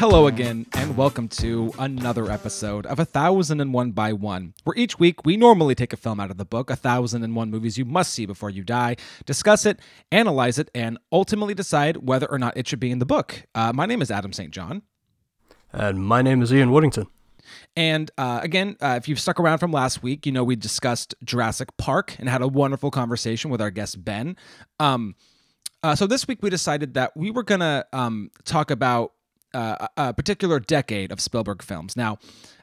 Hello again, and welcome to another episode of A Thousand and One by One, where each week we normally take a film out of the book, A Thousand and One Movies You Must See Before You Die, discuss it, analyze it, and ultimately decide whether or not it should be in the book. Uh, my name is Adam St. John. And my name is Ian Woodington. And uh, again, uh, if you've stuck around from last week, you know we discussed Jurassic Park and had a wonderful conversation with our guest Ben. Um, uh, so this week we decided that we were gonna um, talk about uh, a particular decade of Spielberg films. Now,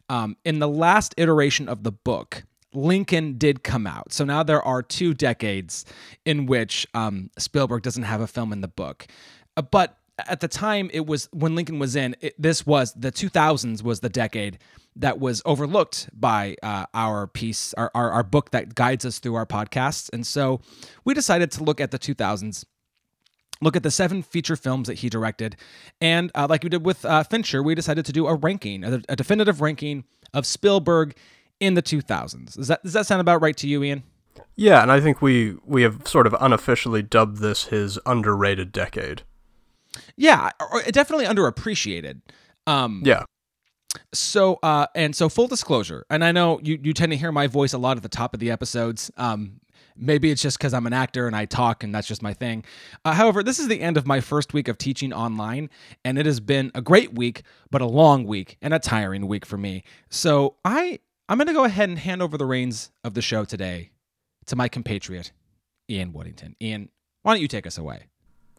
um, in the last iteration of the book, Lincoln did come out. So now there are two decades in which um, Spielberg doesn't have a film in the book. Uh, but at the time, it was when Lincoln was in, it, this was the 2000s was the decade that was overlooked by uh, our piece, our, our, our book that guides us through our podcasts. And so we decided to look at the 2000s look at the seven feature films that he directed. And uh, like we did with uh, Fincher, we decided to do a ranking, a, a, definitive ranking of Spielberg in the 2000s. Does that, does that sound about right to you, Ian? Yeah, and I think we, we have sort of unofficially dubbed this his underrated decade. Yeah, definitely underappreciated. Um, yeah. So, uh, and so full disclosure, and I know you, you tend to hear my voice a lot at the top of the episodes. Um, Maybe it's just because I'm an actor and I talk and that's just my thing. Uh, however, this is the end of my first week of teaching online, and it has been a great week, but a long week and a tiring week for me. So I I'm going to go ahead and hand over the reins of the show today to my compatriot, Ian Woodington. Ian, why don't you take us away?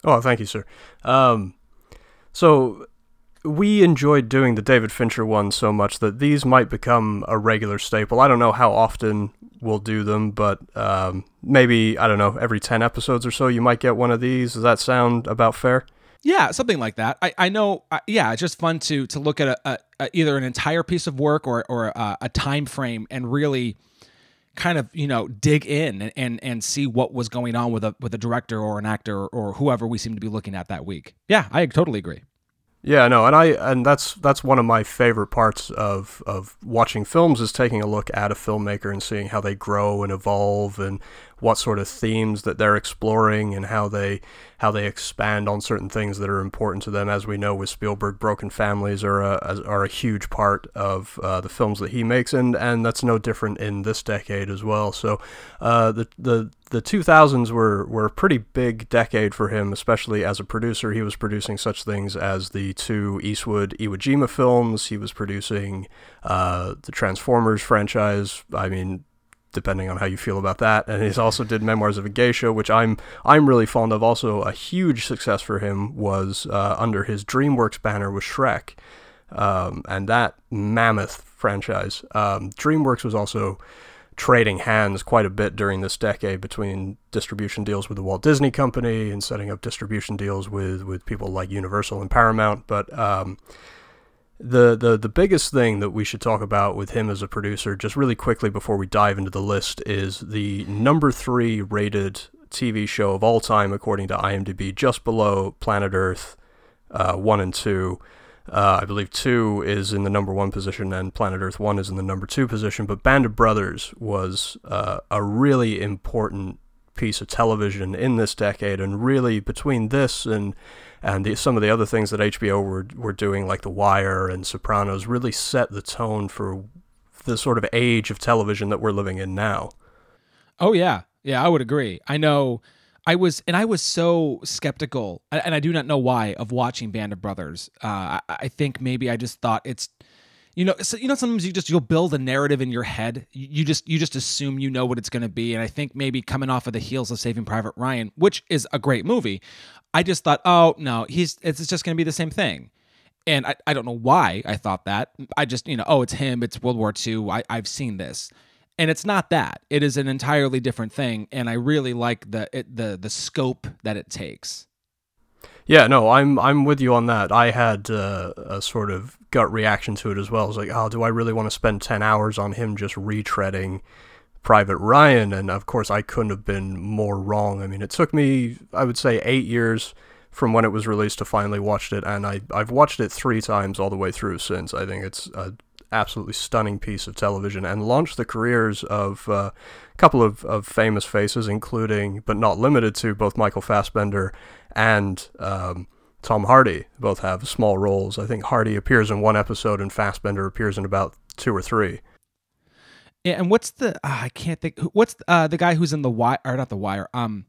Oh, thank you, sir. Um, so we enjoyed doing the David Fincher one so much that these might become a regular staple. I don't know how often we'll do them, but um, maybe, I don't know, every 10 episodes or so you might get one of these. Does that sound about fair? Yeah, something like that. I, I know. Uh, yeah, it's just fun to to look at a, a, a either an entire piece of work or or a, a, time frame and really kind of you know dig in and, and and see what was going on with a with a director or an actor or whoever we seem to be looking at that week. Yeah, I totally agree. Yeah, no, and I and that's that's one of my favorite parts of of watching films is taking a look at a filmmaker and seeing how they grow and evolve and what sort of themes that they're exploring and how they how they expand on certain things that are important to them. As we know with Spielberg, broken families are a are a huge part of uh, the films that he makes, and and that's no different in this decade as well. So, uh, the the the 2000s were were a pretty big decade for him, especially as a producer. He was producing such things as the two Eastwood Iwo Jima films. He was producing uh, the Transformers franchise. I mean, depending on how you feel about that. And he's also did Memoirs of a Geisha, which I'm I'm really fond of. Also, a huge success for him was uh, under his DreamWorks banner was Shrek, um, and that mammoth franchise. Um, DreamWorks was also trading hands quite a bit during this decade between distribution deals with the Walt Disney Company and setting up distribution deals with with people like Universal and Paramount, but um, the, the the biggest thing that we should talk about with him as a producer, just really quickly before we dive into the list, is the number three rated TV show of all time, according to IMDb, just below Planet Earth uh, one and two. Uh, I believe two is in the number one position, and Planet Earth one is in the number two position. But Band of Brothers was uh, a really important piece of television in this decade, and really between this and and the, some of the other things that HBO were were doing, like The Wire and Sopranos, really set the tone for the sort of age of television that we're living in now. Oh yeah, yeah, I would agree. I know. I was, and I was so skeptical, and I do not know why, of watching Band of Brothers. Uh, I, I think maybe I just thought it's you know so, you know sometimes you just you'll build a narrative in your head. You just you just assume you know what it's going to be. And i think maybe coming off of the heels of saving private ryan which is a great movie i just thought oh no he's it's just going to be the same thing. And I, I don't know why i thought that. I just you know oh it's him it's world war ii I, i've seen this. And it's not that. It is an entirely different thing. And i really like the it, the the scope that it takes. Yeah, no, I'm I'm with you on that. I had uh, a sort of gut reaction to it as well. I was like, oh, do I really want to spend ten hours on him just retreading Private Ryan? And of course, I couldn't have been more wrong. I mean, it took me, I would say, eight years from when it was released to finally watched it, and I I've watched it three times all the way through since. I think it's a absolutely stunning piece of television and launched the careers of uh, a couple of, of famous faces, including but not limited to both Michael Fassbender and um, Tom Hardy. Both have small roles. I think Hardy appears in one episode and Fassbender appears in about two or three. Yeah, and what's the uh, I can't think what's uh, the guy who's in the wire or not the wire um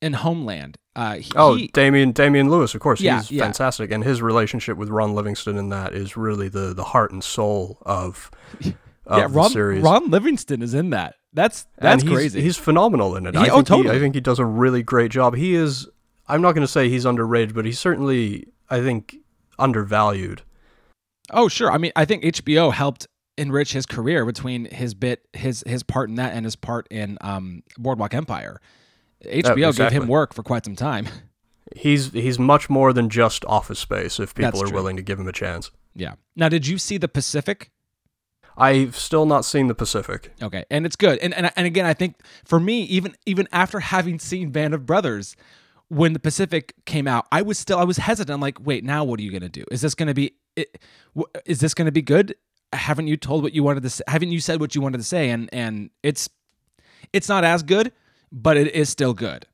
in Homeland. Uh, he, oh, he, Damian Damian Lewis, of course, Yeah, he's yeah. fantastic, and his relationship with Ron Livingston in that is really the the heart and soul of of yeah, the Ron, series. Ron Livingston is in that. That's that's he's, crazy. He's phenomenal in it. He- I oh, think he, totally. I think he does a really great job. He is. I'm not going to say he's underrated, but he's certainly, I think, undervalued. oh, sure. I mean, I think HBO helped enrich his career between his bit his his part in that and his part in um Boardwalk Empire. HBO gave exactly. him work for quite some time. He's he's much more than just Office Space. If people That's are true. willing to give him a chance. Yeah. Now, did you see the Pacific? I've still not seen the Pacific. Okay, and it's good. And and and again, I think for me, even even after having seen Band of Brothers, when the Pacific came out, I was still I was hesitant. I'm like, wait, now what are you gonna do? Is this gonna be? Is this gonna be good? Haven't you told what you wanted to? Say? Haven't you said what you wanted to say? And and it's it's not as good, but it is still good.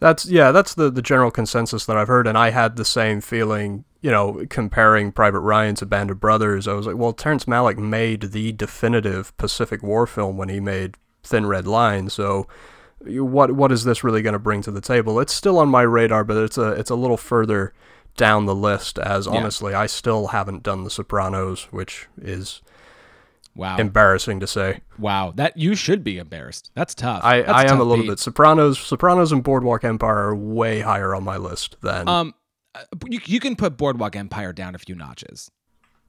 That's yeah, that's the the general consensus that I've heard, and I had the same feeling. You know, comparing Private Ryan to Band of Brothers, I was like, well, Terrence Malick made the definitive Pacific War film when he made Thin Red Line. So, what what is this really going to bring to the table? It's still on my radar, but it's a it's a little further down the list. As Yeah. honestly, I still haven't done The Sopranos, which is Wow, embarrassing to say. wow, that you should be embarrassed. That's tough. I, That's I am a little beat. bit Sopranos. Sopranos and Boardwalk Empire are way higher on my list than. Um, uh, you you can put Boardwalk Empire down a few notches.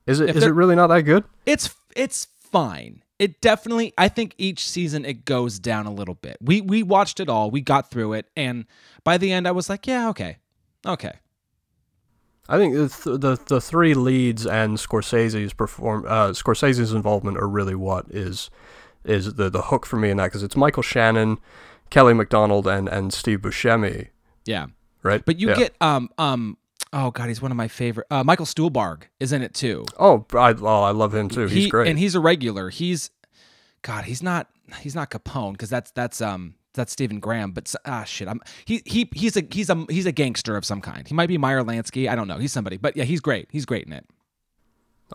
is it if is it really not that good? it's it's fine. It definitely I think each season it goes down a little bit. We we watched it all, we got through it, and by the end I was like, yeah, okay. Okay. I think the th- the the three leads and Scorsese's perform uh, Scorsese's involvement are really what is is the the hook for me in that because it's Michael Shannon, Kelly MacDonald, and and Steve Buscemi, Yeah. right? But you Yeah. get um um oh god, he's one of my favorite uh Michael Stuhlbarg is in it too. oh I oh, I love him too. He's He- great. And he's a regular. He's God, he's not he's not Capone because that's that's um that's Stephen Graham, but ah shit, I'm he he he's a he's a he's a gangster of some kind. He might be Meyer Lansky, I don't know. He's somebody, but yeah, he's great. He's great in it.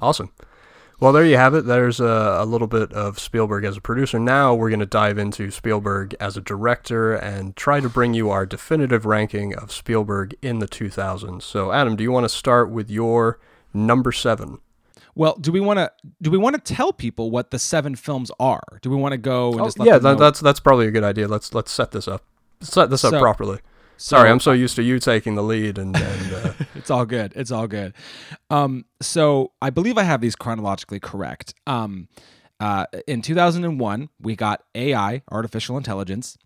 Awesome. Well, there you have it. There's a, a little bit of Spielberg as a producer. Now we're going to dive into Spielberg as a director and try to bring you our definitive ranking of Spielberg in the 2000s. So, Adam, do you want to start with your number seven? Well, do we want to do we want to tell people what the seven films are? Do we want to go and oh, just let Oh, yeah, them that, know? that's that's probably a good idea. Let's let's set this up. Set this up So- So- Sorry, I'm so used to you taking the lead, and, and uh, it's all good. It's all good. Um, so I believe I have these chronologically correct. Um, uh, in 2001, we got AI, artificial intelligence.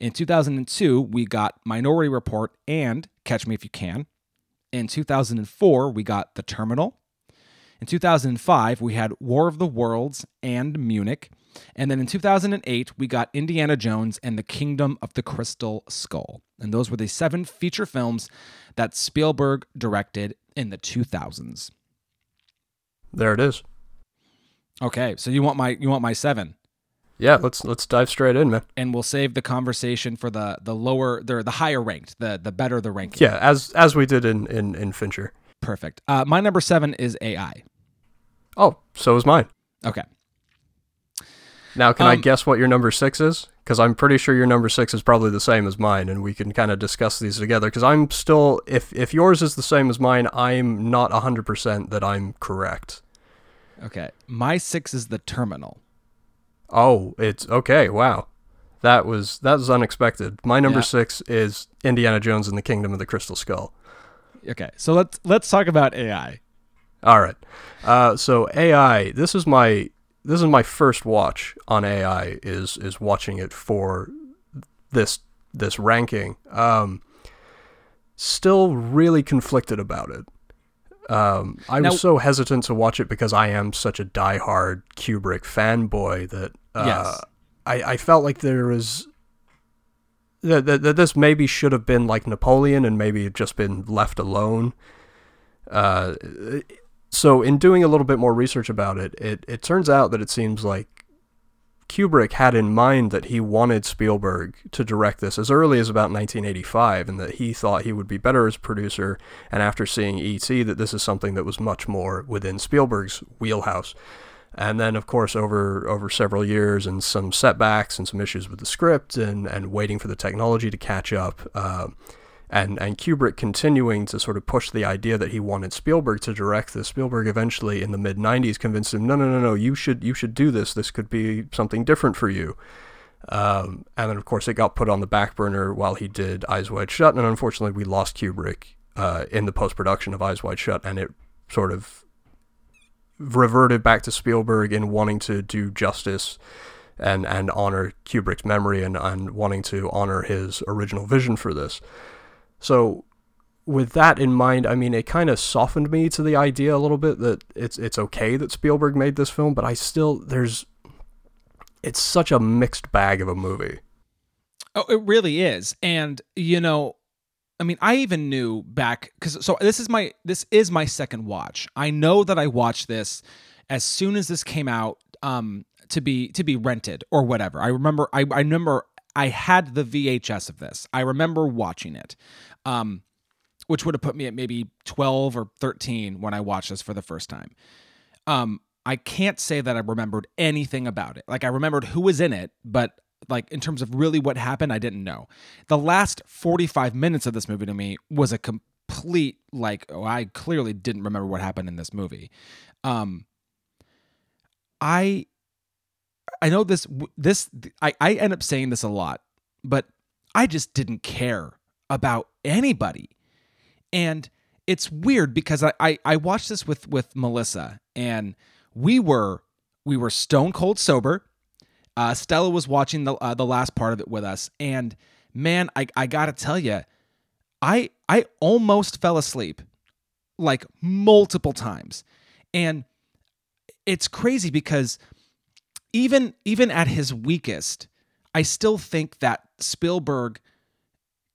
In 2002, we got Minority Report and Catch Me If You Can. In 2004, we got The Terminal. In 2005, we had War of the Worlds and Munich. And then in 2008, we got Indiana Jones and the Kingdom of the Crystal Skull. And those were the seven feature films that Spielberg directed in the 2000s. there it is. Okay, so you want my you want my 7 Yeah, let's let's dive straight in, man. and we'll save the conversation for the the lower the the higher ranked, the the better the ranking. Yeah, as as we did in in, in Fincher. Perfect. Uh, my number 7 is AI. Oh, so is mine. Okay. Now, can I Um, guess what your number six is? Because I'm pretty sure your number six is probably the same as mine, and we can kind of discuss these together. Because I'm still, if if yours is the same as mine, I'm not hundred percent that I'm correct. Okay. My 6 is The Terminal. Oh, it's okay. Wow, that was that was unexpected. My number Yeah. six is Indiana Jones and the Kingdom of the Crystal Skull. Okay. So let's let's talk about AI. All right. Uh, so AI, this is my this is my first watch on AI. Is is watching it for this this ranking. Um, still really conflicted about it. Um, I Now- was so hesitant to watch it because I am such a diehard Kubrick fanboy that uh, Yes. I, I felt like there was that, that, that this maybe should have been like Napoleon and maybe just been left alone. Uh, so in doing a little bit more research about it, it it turns out that it seems like Kubrick had in mind that he wanted Spielberg to direct this as early as about 1985, and that he thought he would be better as producer. And after seeing E.T., that this is something that was much more within Spielberg's wheelhouse. And then, of course, over over several years and some setbacks and some issues with the script and, and waiting for the technology to catch up, uh, and and Kubrick continuing to sort of push the idea that he wanted Spielberg to direct this. Spielberg eventually, in the mid '90s, convinced him, no, no, no, no, you should you should do this. This could be something different for you. Um, and then, of course, it got put on the back burner while he did Eyes Wide Shut, and unfortunately, we lost Kubrick uh, in the post production of Eyes Wide Shut, and it sort of reverted back to Spielberg in wanting to do justice and and honor Kubrick's memory and, and wanting to honor his original vision for this. So with that in mind, I mean it kind of softened me to the idea a little bit that it's it's okay that Spielberg made this film, but I still there's it's such a mixed bag of a movie. Oh, it really is. And you know, I mean, I even knew back because so this is my this is my second watch. I know that I watched this as soon as this came out um, to be to be rented or whatever. I remember I, I remember I had the VHS of this. I remember watching it, um, which would have put me at maybe twelve or thirteen when I watched this for the first time. Um, I can't say that I remembered anything about it. Like I remembered who was in it, but like in terms of really what happened, I didn't know. The last 45 minutes of this movie to me was a complete like oh, I clearly didn't remember what happened in this movie. Um I I know this this I I end up saying this a lot, but I just didn't care about anybody. And it's weird because I, I, I watched this with with Melissa and we were we were stone cold sober uh, Stella was watching the uh, the last part of it with us, and man, I I gotta tell you, I I almost fell asleep, like multiple times, and it's crazy because even even at his weakest, I still think that Spielberg.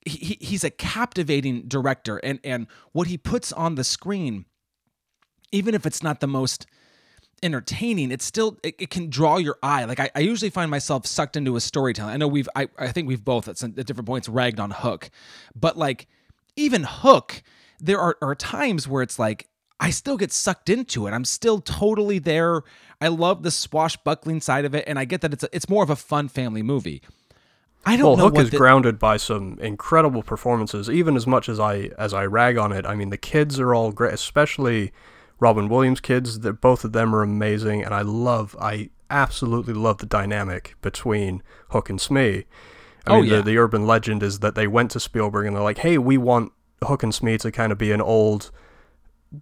He, he's a captivating director and and what he puts on the screen even if it's not the most entertaining it's still it, it, can draw your eye. Like I, I usually find myself sucked into a storytelling. I know we've i, I think we've both at, some, at different points ragged on hook but like even hook there are, are times where it's like i still get sucked into it. I'm still totally there. I love the swashbuckling side of it and i get that it's a, it's more of a fun family movie I don't know. well, know. Hook is the... grounded by some incredible performances. Even as much as I as I rag on it, I mean the kids are all great, especially Robin Williams kids. That both of them are amazing, and I love, I absolutely love the dynamic between Hook and Smee. I oh, mean, yeah. the, the urban legend is that they went to Spielberg and they're like, "Hey, we want Hook and Smee to kind of be an old."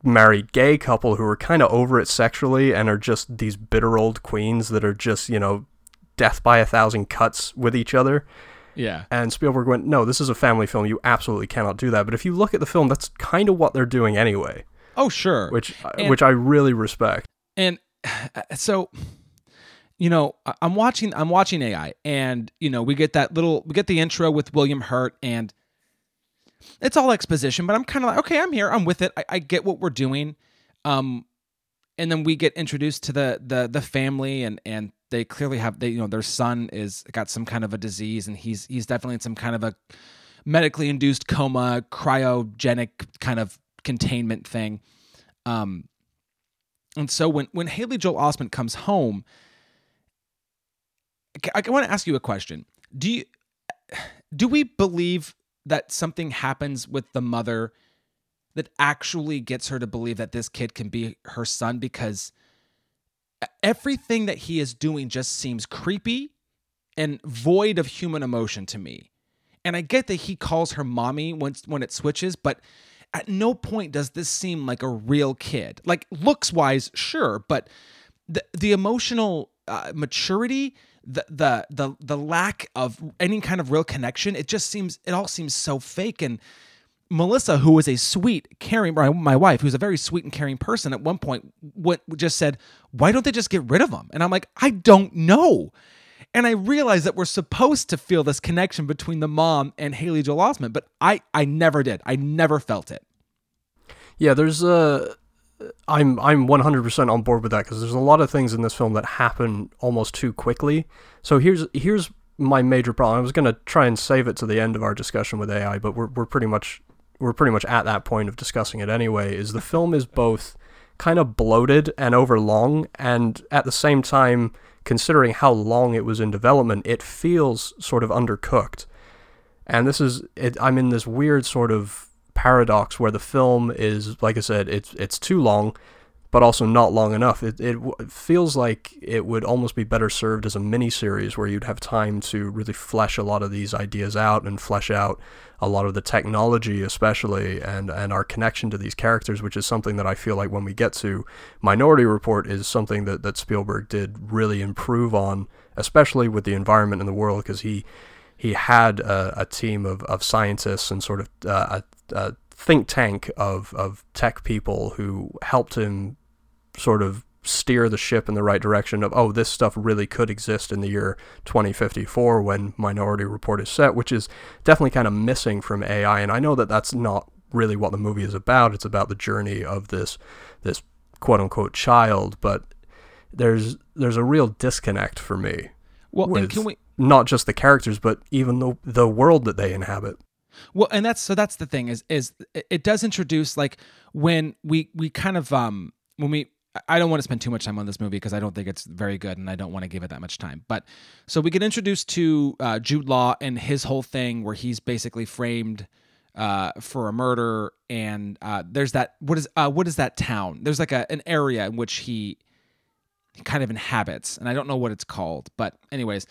married gay couple who are kind of over it sexually and are just these bitter old queens that are just, you know, death by a thousand cuts with each other. Yeah. And Spielberg went, no, this is a family film. You absolutely cannot do that. But if you look at the film, that's kind of what they're doing anyway. Oh, sure. Which uh, and, which I really respect. And so you know, I'm watching I'm watching AI and you know, we get that little we get the intro with William Hurt and it's all exposition, but I'm kind of like, okay, I'm here, I'm with it. I, I get what we're doing. Um and then we get introduced to the the the family and and they clearly have they you know their son is got some kind of a disease and he's he's definitely in some kind of a medically induced coma cryogenic kind of containment thing. Um, and so when when Haley Joel Osment comes home, I, I want to ask you a question. Do you do we believe that something happens with the mother that actually gets her to believe that this kid can be her son because everything that he is doing just seems creepy and void of human emotion to me. And I get that he calls her mommy once when it switches, but at no point does this seem like a real kid. Like looks wise, sure, but the the emotional uh, maturity, the the the the lack of any kind of real connection, it just seems it all seems so fake and Melissa, who was a sweet, caring, my wife, who's a very sweet and caring person, at one point went, just said, "Why don't they just get rid of him? And I'm like, "I don't know." And I realized that we're supposed to feel this connection between the mom and Haley Joel Osment, but I I never did. I never felt it. Yeah, there's a I'm I'm 100% on board with that because there's a lot of things in this film that happen almost too quickly. So here's here's my major problem. I was gonna try and save it to the end of our discussion with AI, but we're we're pretty much we're pretty much at that point of discussing it anyway. Is the film is both kind of bloated and overlong, and at the same time, considering how long it was in development, it feels sort of undercooked. And this is it, I'm in this weird sort of paradox where the film is, like I said, it's it's too long, but also not long enough. It, it feels like it would almost be better served as a mini series where you'd have time to really flesh a lot of these ideas out and flesh out a lot of the technology, especially, and, and our connection to these characters, which is something that I feel like when we get to Minority Report is something that, that Spielberg did really improve on, especially with the environment in the world, because he he had a, a, team of, of scientists and sort of uh, a, a think tank of, of tech people who helped him sort of steer the ship in the right direction of oh this stuff really could exist in the year 2054 when minority report is set which is definitely kind of missing from ai and i know that that's not really what the movie is about. It's about the journey of this this quote unquote child. But there's there's a real disconnect for me well and can we not just the characters, but even the the world that they inhabit. Well, and that's so that's the thing is is it does introduce like when we we kind of um when we I don't want to spend too much time on this movie because I don't think it's very good and I don't want to give it that much time. But so we get introduced to uh, Jude Law and his whole thing where he's basically framed uh, for a murder, and uh, there's that what is uh, what is that town? There's like a an area in which he kind of inhabits, and I don't know what it's called. But anyways,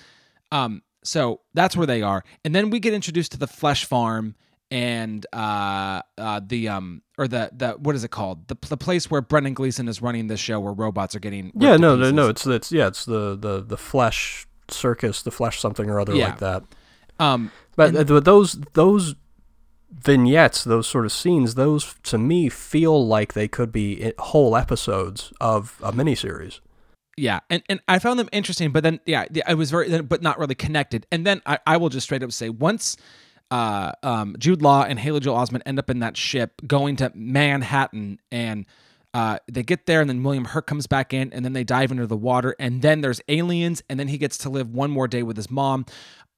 um, so that's where they are, and then we get introduced to the flesh farm and uh, uh, the um or the the what is it called? The the place where Brendan Gleeson is running the show where robots are getting yeah no no no it's it's yeah it's the the the flesh circus the flesh something or other yeah. like that. Um but and, those those vignettes those sort of scenes those to me feel like they could be whole episodes of a miniseries yeah and, and i found them interesting but then yeah i was very but not really connected. And then i, I will just straight up say once uh, um, jude law and haley joel osment end up in that ship going to manhattan and uh, they get there and then william hurt comes back in and then they dive into the water and then there's aliens and then he gets to live one more day with his mom.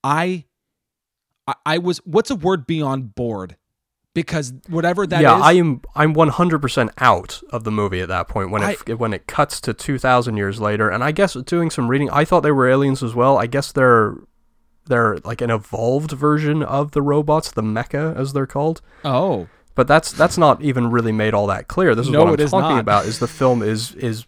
I i, I was what's a word beyond bored because whatever that yeah, is, I am I'm 100% out of the movie at that point when it when it cuts to 2000 years later and I guess doing some reading I thought they were aliens as well. I guess they're they're like an evolved version of the robots, the mecha as they're called. Oh. But that's that's not even really made all that clear. This is no, what I'm talking not. about is the film is is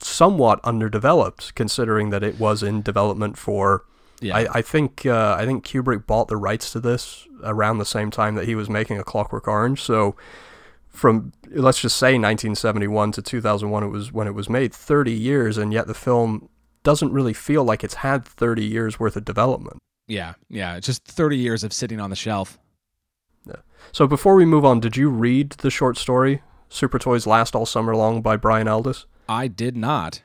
somewhat underdeveloped considering that it was in development for yeah. I, I think uh, I think Kubrick bought the rights to this around the same time that he was making A Clockwork Orange. So from let's just say 1971 to 2001 it was when it was made 30 years and yet the film doesn't really feel like it's had 30 years worth of development yeah yeah it's just 30 years of sitting on the shelf yeah. so before we move on did you read the short story super toys last all summer long by brian aldiss i did not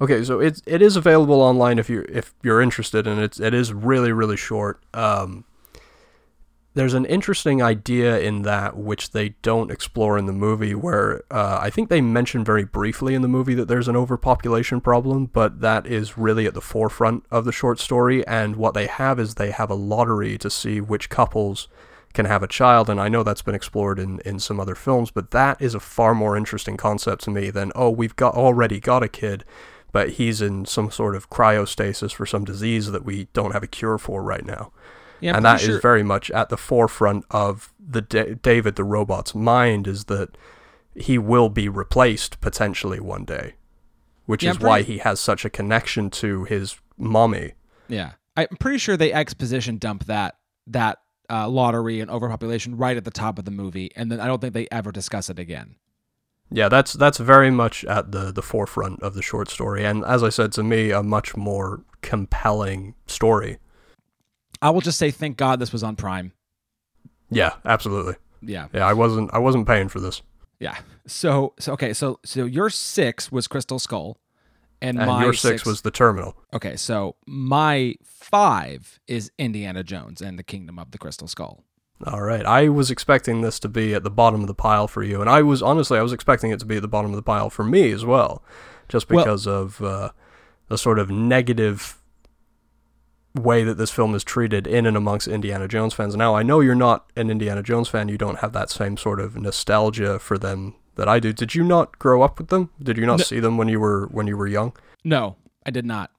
Okay, so it it is available online if you if you're interested, and it's it is really really short. Um, there's an interesting idea in that which they don't explore in the movie, where uh, I think they mention very briefly in the movie that there's an overpopulation problem, but that is really at the forefront of the short story. And what they have is they have a lottery to see which couples can have a child, and I know that's been explored in, in some other films, but that is a far more interesting concept to me than oh we've got already got a kid but he's in some sort of cryostasis for some disease that we don't have a cure for right now. Yeah, and that sure. is very much at the forefront of the David the robot's mind is that he will be replaced potentially one day, which yeah, is pretty... why he has such a connection to his mommy. Yeah, I'm pretty sure they exposition dump that that uh, lottery and overpopulation right at the top of the movie, and then I don't think they ever discuss it again. Yeah, that's that's very much at the the forefront of the short story, and as I said, to me, a much more compelling story. I will just say, thank God this was on Prime. Yeah, absolutely. Yeah, yeah. I wasn't I wasn't paying for this. Yeah. So so okay. So so your six was Crystal Skull, and, and my your six, six was the Terminal. Okay, so my five is Indiana Jones and the Kingdom of the Crystal Skull. All right. I was expecting this to be at the bottom of the pile for you, and I was honestly I was expecting it to be at the bottom of the pile for me as well, just Well- because of uh, the sort of negative way that this film is treated in and amongst Indiana Jones fans. Now, I know you're not an Indiana Jones fan; you don't have that same sort of nostalgia for them that I do. Did you not grow up with them? Did you not No. see them when you were when you were young? No, I did not.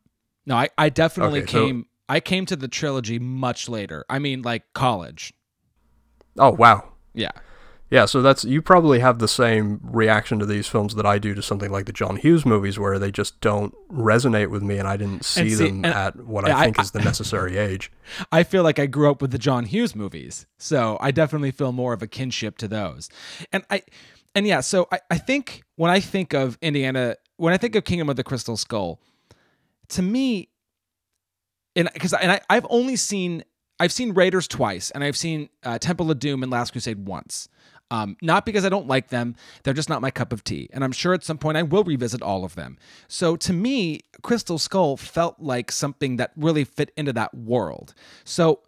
No, I, I definitely Okay, so- came I came to the trilogy much later. I mean like college. Oh wow, Yeah. Yeah, so that's you probably have the same reaction to these films that I do to something like the John Hughes movies, where they just don't resonate with me, and I didn't see, see, them at what I I- think is the necessary age. I feel like I grew up with the John Hughes movies. So I definitely feel more of a kinship to those. And I and yeah, so I, I think when I think of Indiana when I think of Kingdom of the Crystal Skull, to me and because and I, I've only seen I've seen Raiders twice and I've seen uh, Temple of Doom and Last Crusade once. Um, not because I don't like them, they're just not my cup of tea. And I'm sure at some point I will revisit all of them. So to me, Crystal Skull felt like something that really fit into that world. So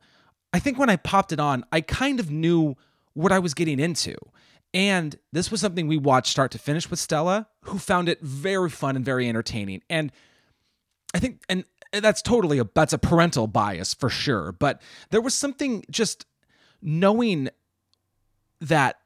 I think when I popped it on, I kind of knew what I was getting into. And this was something we watched start to finish with Stella, who found it very fun and very entertaining. And I think, and that's totally a that's a parental bias for sure. But there was something just knowing that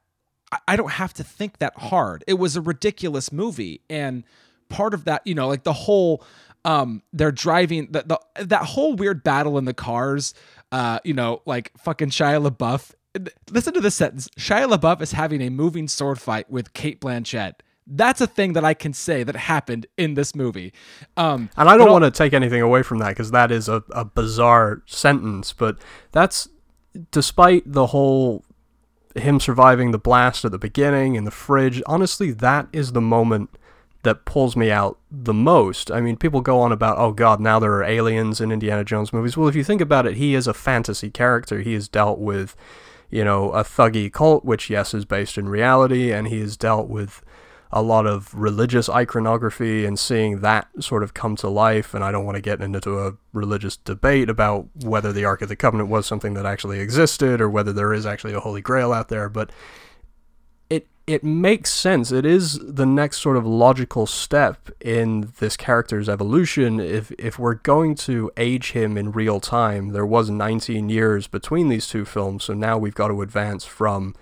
I- I don't have to think that hard. It was a ridiculous movie, and part of that, you know, like the whole um they're driving the, the that whole weird battle in the cars, uh, you know, like fucking Shia LaBeouf. Listen to this sentence: Shia LaBeouf is having a moving sword fight with Cate Blanchett. That's a thing that I can say that happened in this movie. Um, And I don't want to take anything away from that because that is a, a bizarre sentence, but that's despite the whole him surviving the blast at the beginning in the fridge. Honestly, that is the moment that pulls me out the most. I mean, people go on about, oh god, now there are aliens in Indiana Jones movies. Well, if you think about it, he is a fantasy character. He has dealt with, you know, a Thuggee cult, which, yes, is based in reality, and he has dealt with a lot of religious iconography and seeing that sort of come to life. And I don't want to get into a religious debate about whether the Ark of the Covenant was something that actually existed or whether there is actually a Holy Grail out there, but it it makes sense. It is the next sort of logical step in this character's evolution. If if we're going to age him in real time, there was 19 years between these two films, so now we've got to advance from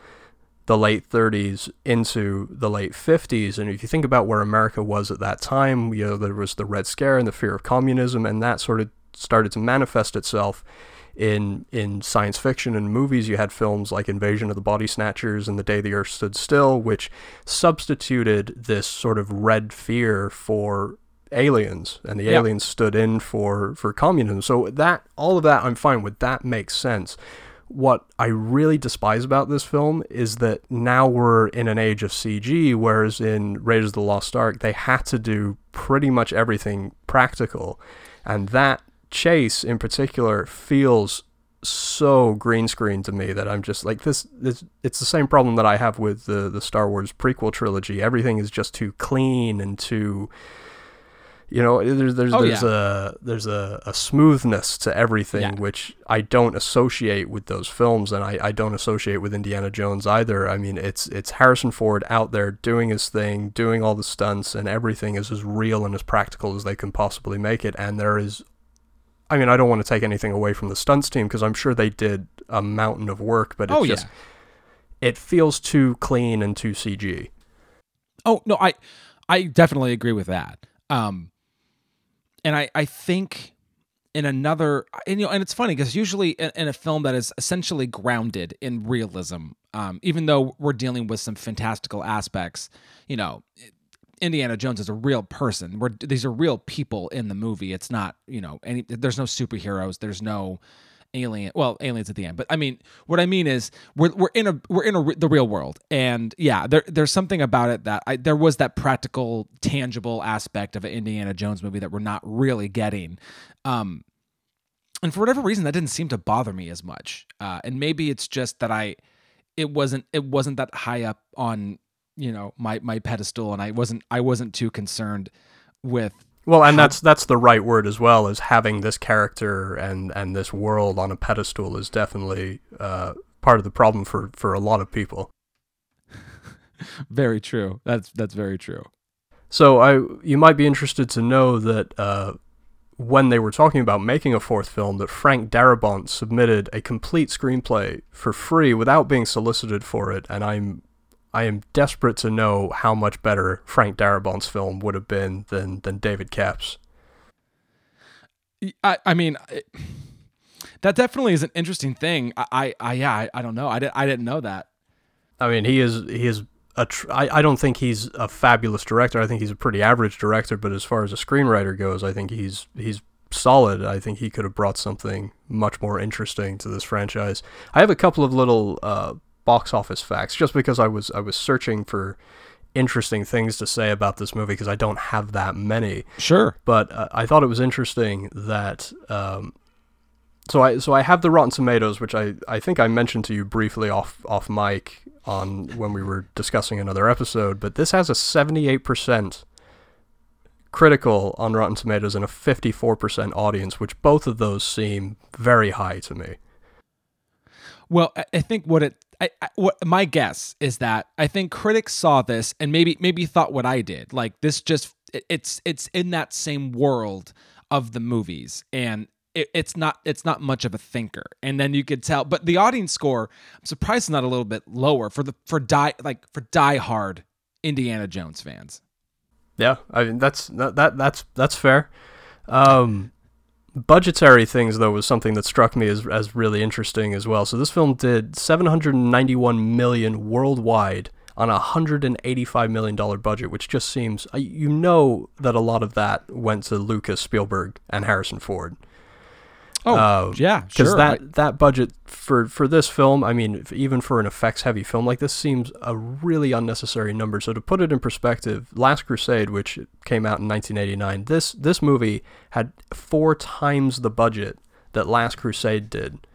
the late 30s into the late 50s. And if you think about where America was at that time, you know, there was the Red Scare and the fear of communism, and that sort of started to manifest itself in in science fiction and movies. You had films like Invasion of the Body Snatchers and The Day the Earth Stood Still, which substituted this sort of red fear for aliens and the Yeah. aliens stood in for for communism so that all of that i'm fine with that makes sense what I really despise about this film is that now we're in an age of CG, whereas in Raiders of the Lost Ark, they had to do pretty much everything practical. And that chase in particular feels so green screen to me that I'm just like this, this it's the same problem that I have with the the Star Wars prequel trilogy. Everything is just too clean and too you know, there's there's Oh, there's a there's a, a smoothness to everything Yeah. which I don't associate with those films, and I, I don't associate with Indiana Jones either. I mean, it's it's Harrison Ford out there doing his thing, doing all the stunts, and everything is as real and as practical as they can possibly make it. And there is, I mean, I don't want to take anything away from the stunts team because I'm sure they did a mountain of work, but it's Oh, yeah. it feels too clean and too CG. Oh no, I I definitely agree with that. Um, and I I think in another and you know and it's funny because usually in, in a film that is essentially grounded in realism, um, even though we're dealing with some fantastical aspects, you know. Indiana Jones is a real person. We're, these are real people in the movie. It's not, you know, any. There's no superheroes. There's no alien. Well, aliens at the end, but I mean, what I mean is we're we're in a we're in a, the real world, and yeah, there there's something about it that I, there was that practical, tangible aspect of an Indiana Jones movie that we're not really getting. Um, and for whatever reason, that didn't seem to bother me as much. Uh, and maybe it's just that I, it wasn't it wasn't that high up on you know my my pedestal, and I wasn't I wasn't too concerned with Well, and that's that's the right word as well. Is having this character and and this world on a pedestal is definitely uh, part of the problem for for a lot of people. very true. That's that's very true. So I you might be interested to know that uh, when they were talking about making a fourth film, that Frank Darabont submitted a complete screenplay for free without being solicited for it, and I'm I am desperate to know how much better Frank Darabont's film would have been than than David Koepp's. I I mean. It, that definitely is an interesting thing. I, I, I yeah, I, I, don't know. I, did, I didn't know that. I mean, he is he is a tr- I, I don't think he's a fabulous director. I think he's a pretty average director, but as far as a screenwriter goes, I think he's he's solid. I think he could have brought something much more interesting to this franchise. I have a couple of little uh, box office facts just because I was I was searching for interesting things to say about this movie because I don't have that many. Sure. But uh, I thought it was interesting that um, so I so I have the Rotten Tomatoes, which I, I think I mentioned to you briefly off off mic on when we were discussing another episode, but this has a 78% critical on Rotten Tomatoes and a 54% audience, which both of those seem very high to me. Well, I think what it I, I, what my guess is that I think critics saw this and maybe maybe thought what I did. Like this just it, it's it's in that same world of the movies and it, it's not it's not much of a thinker. And then you could tell but the audience score i'm surprised it's not a little bit lower for the for die like for die hard indiana jones fans. Yeah i mean that's that, that that's that's fair. Um budgetary things though was something that struck me as as really interesting as well so this film did 791 million worldwide on a $185 million budget, which just seems, uh, you know, that a lot of that went to Lucas, Spielberg, and Harrison Ford. Oh, uh, yeah, because sure. that I, that budget for for this film, I mean, even for an effects heavy film like this, seems a really unnecessary number. So to put it in perspective, Last Crusade, which came out in 1989, this this movie had four times the budget that Last Crusade did,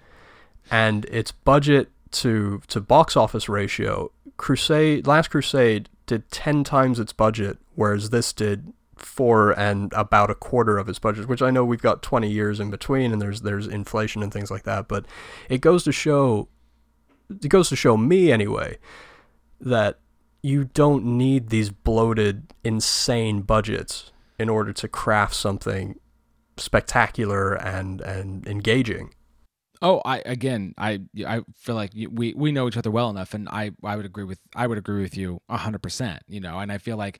and its budget to to box office ratio, Crusade Last Crusade did ten times its budget, whereas this did for and about a quarter of its budget, which I know we've got 20 years in between and there's there's inflation and things like that, but it goes to show it goes to show me anyway that you don't need these bloated insane budgets in order to craft something spectacular and and engaging. Oh, I again, I I feel like we we know each other well enough, and I I would agree with I would agree with you hundred percent. You know, and I feel like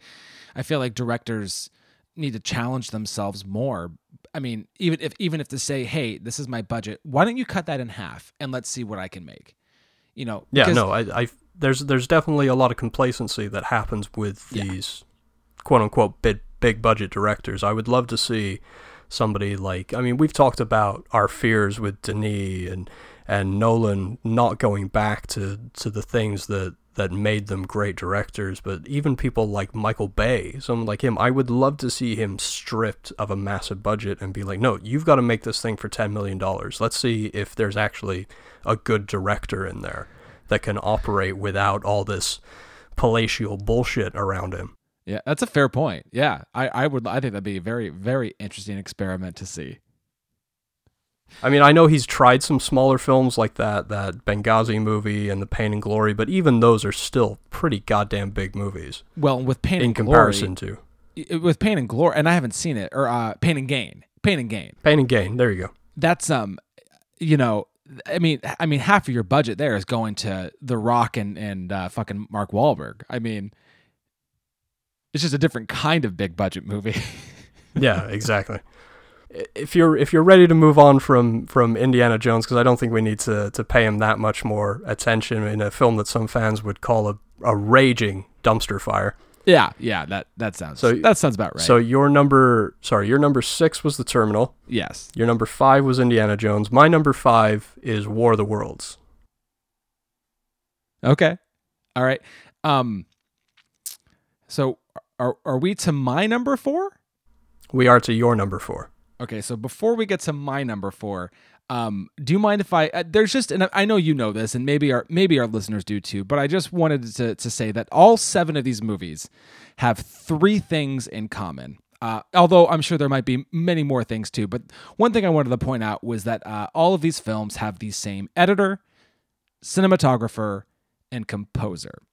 I feel like directors need to challenge themselves more. I mean, even if even if to say, hey, this is my budget, why don't you cut that in half and let's see what I can make? You know? Yeah, no, I, I there's there's definitely a lot of complacency that happens with these yeah. quote unquote big big budget directors. I would love to see somebody like I mean we've talked about our fears with Denis and and Nolan not going back to to the things that that made them great directors, but even people like Michael Bay, someone like him, I would love to see him stripped of a massive budget and be like, no, you've got to make this thing for $10 million. Let's see if there's actually a good director in there that can operate without all this palatial bullshit around him. Yeah, that's a fair point. Yeah, I, I would. I think that'd be a very, very interesting experiment to see. I mean, I know he's tried some smaller films like that, that Benghazi movie and the Pain and Glory, but even those are still pretty goddamn big movies. Well, with Pain in comparison Glory, to with Pain and Glory, and I haven't seen it, or uh, Pain and Gain, Pain and Gain, Pain and Gain. There you go. That's um, you know, I mean, I mean, half of your budget there is going to The Rock and and uh, fucking Mark Wahlberg. I mean, it's just a different kind of big budget movie. yeah, exactly. If you're if you're ready to move on from from Indiana Jones, because I don't think we need to to pay him that much more attention in a film that some fans would call a a raging dumpster fire. Yeah, yeah, that that sounds so that sounds about right. So your number, sorry, your number six was the Terminal. Yes. Your number five was Indiana Jones. My number five is War of the Worlds. Okay, all right. Um, so are are we to my number four? We are to your number four. Okay, so before we get to my number four, um, do you mind if I? Uh, there's just, and I know you know this, and maybe our maybe our listeners do too. But I just wanted to to say that all seven of these movies have three things in common. Uh, although I'm sure there might be many more things too. But one thing I wanted to point out was that uh, all of these films have the same editor, cinematographer, and composer.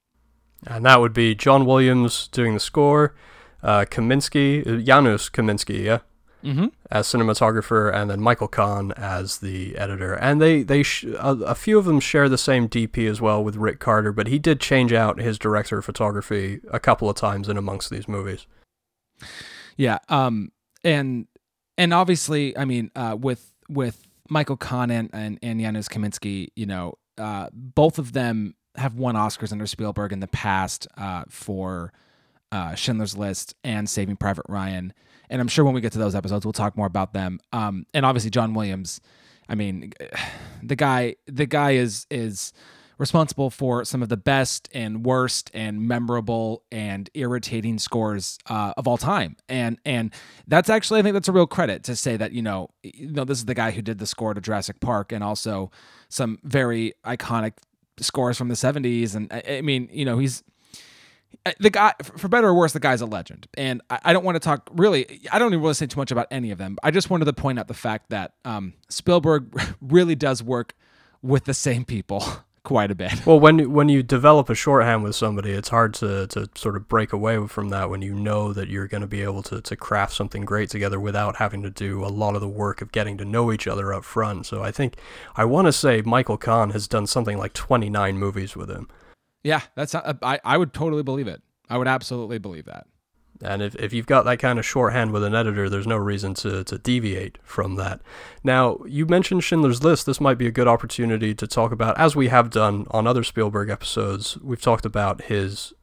And that would be John Williams doing the score, uh, Kaminski, uh, Janusz Kaminski, yeah, Mm-hmm. as cinematographer, and then Michael Kahn as the editor. And they they sh- a, a few of them share the same DP as well with Rick Carter, but he did change out his director of photography a couple of times in amongst these movies. Yeah. Um. And and obviously, I mean, uh, with with Michael Kahn and and, and Janusz Kaminski, you know, uh, both of them have won Oscars under Spielberg in the past uh, for uh, Schindler's List and Saving Private Ryan. And I'm sure when we get to those episodes, we'll talk more about them. Um, and obviously, John Williams. I mean, the guy the guy is is responsible for some of the best and worst and memorable and irritating scores uh, of all time. And and that's actually I think that's a real credit to say that you know you know this is the guy who did the score to Jurassic Park and also some very iconic scores from the 70s and I, I mean you know he's the guy for better or worse the guy's a legend and i, I don't want to talk really i don't even want to say too much about any of them i just wanted to point out the fact that um, spielberg really does work with the same people quite a bit Well, when when you develop a shorthand with somebody, it's hard to, to sort of break away from that when you know that you're going to be able to, to craft something great together without having to do a lot of the work of getting to know each other up front. So I think I want to say Michael Kahn has done something like 29 movies with him. Yeah that's uh, I, I would totally believe it i would absolutely believe that And if, if you've got that kind of shorthand with an editor, there's no reason to, to deviate from that. Now, you mentioned Schindler's List. This might be a good opportunity to talk about, as we have done on other Spielberg episodes, we've talked about his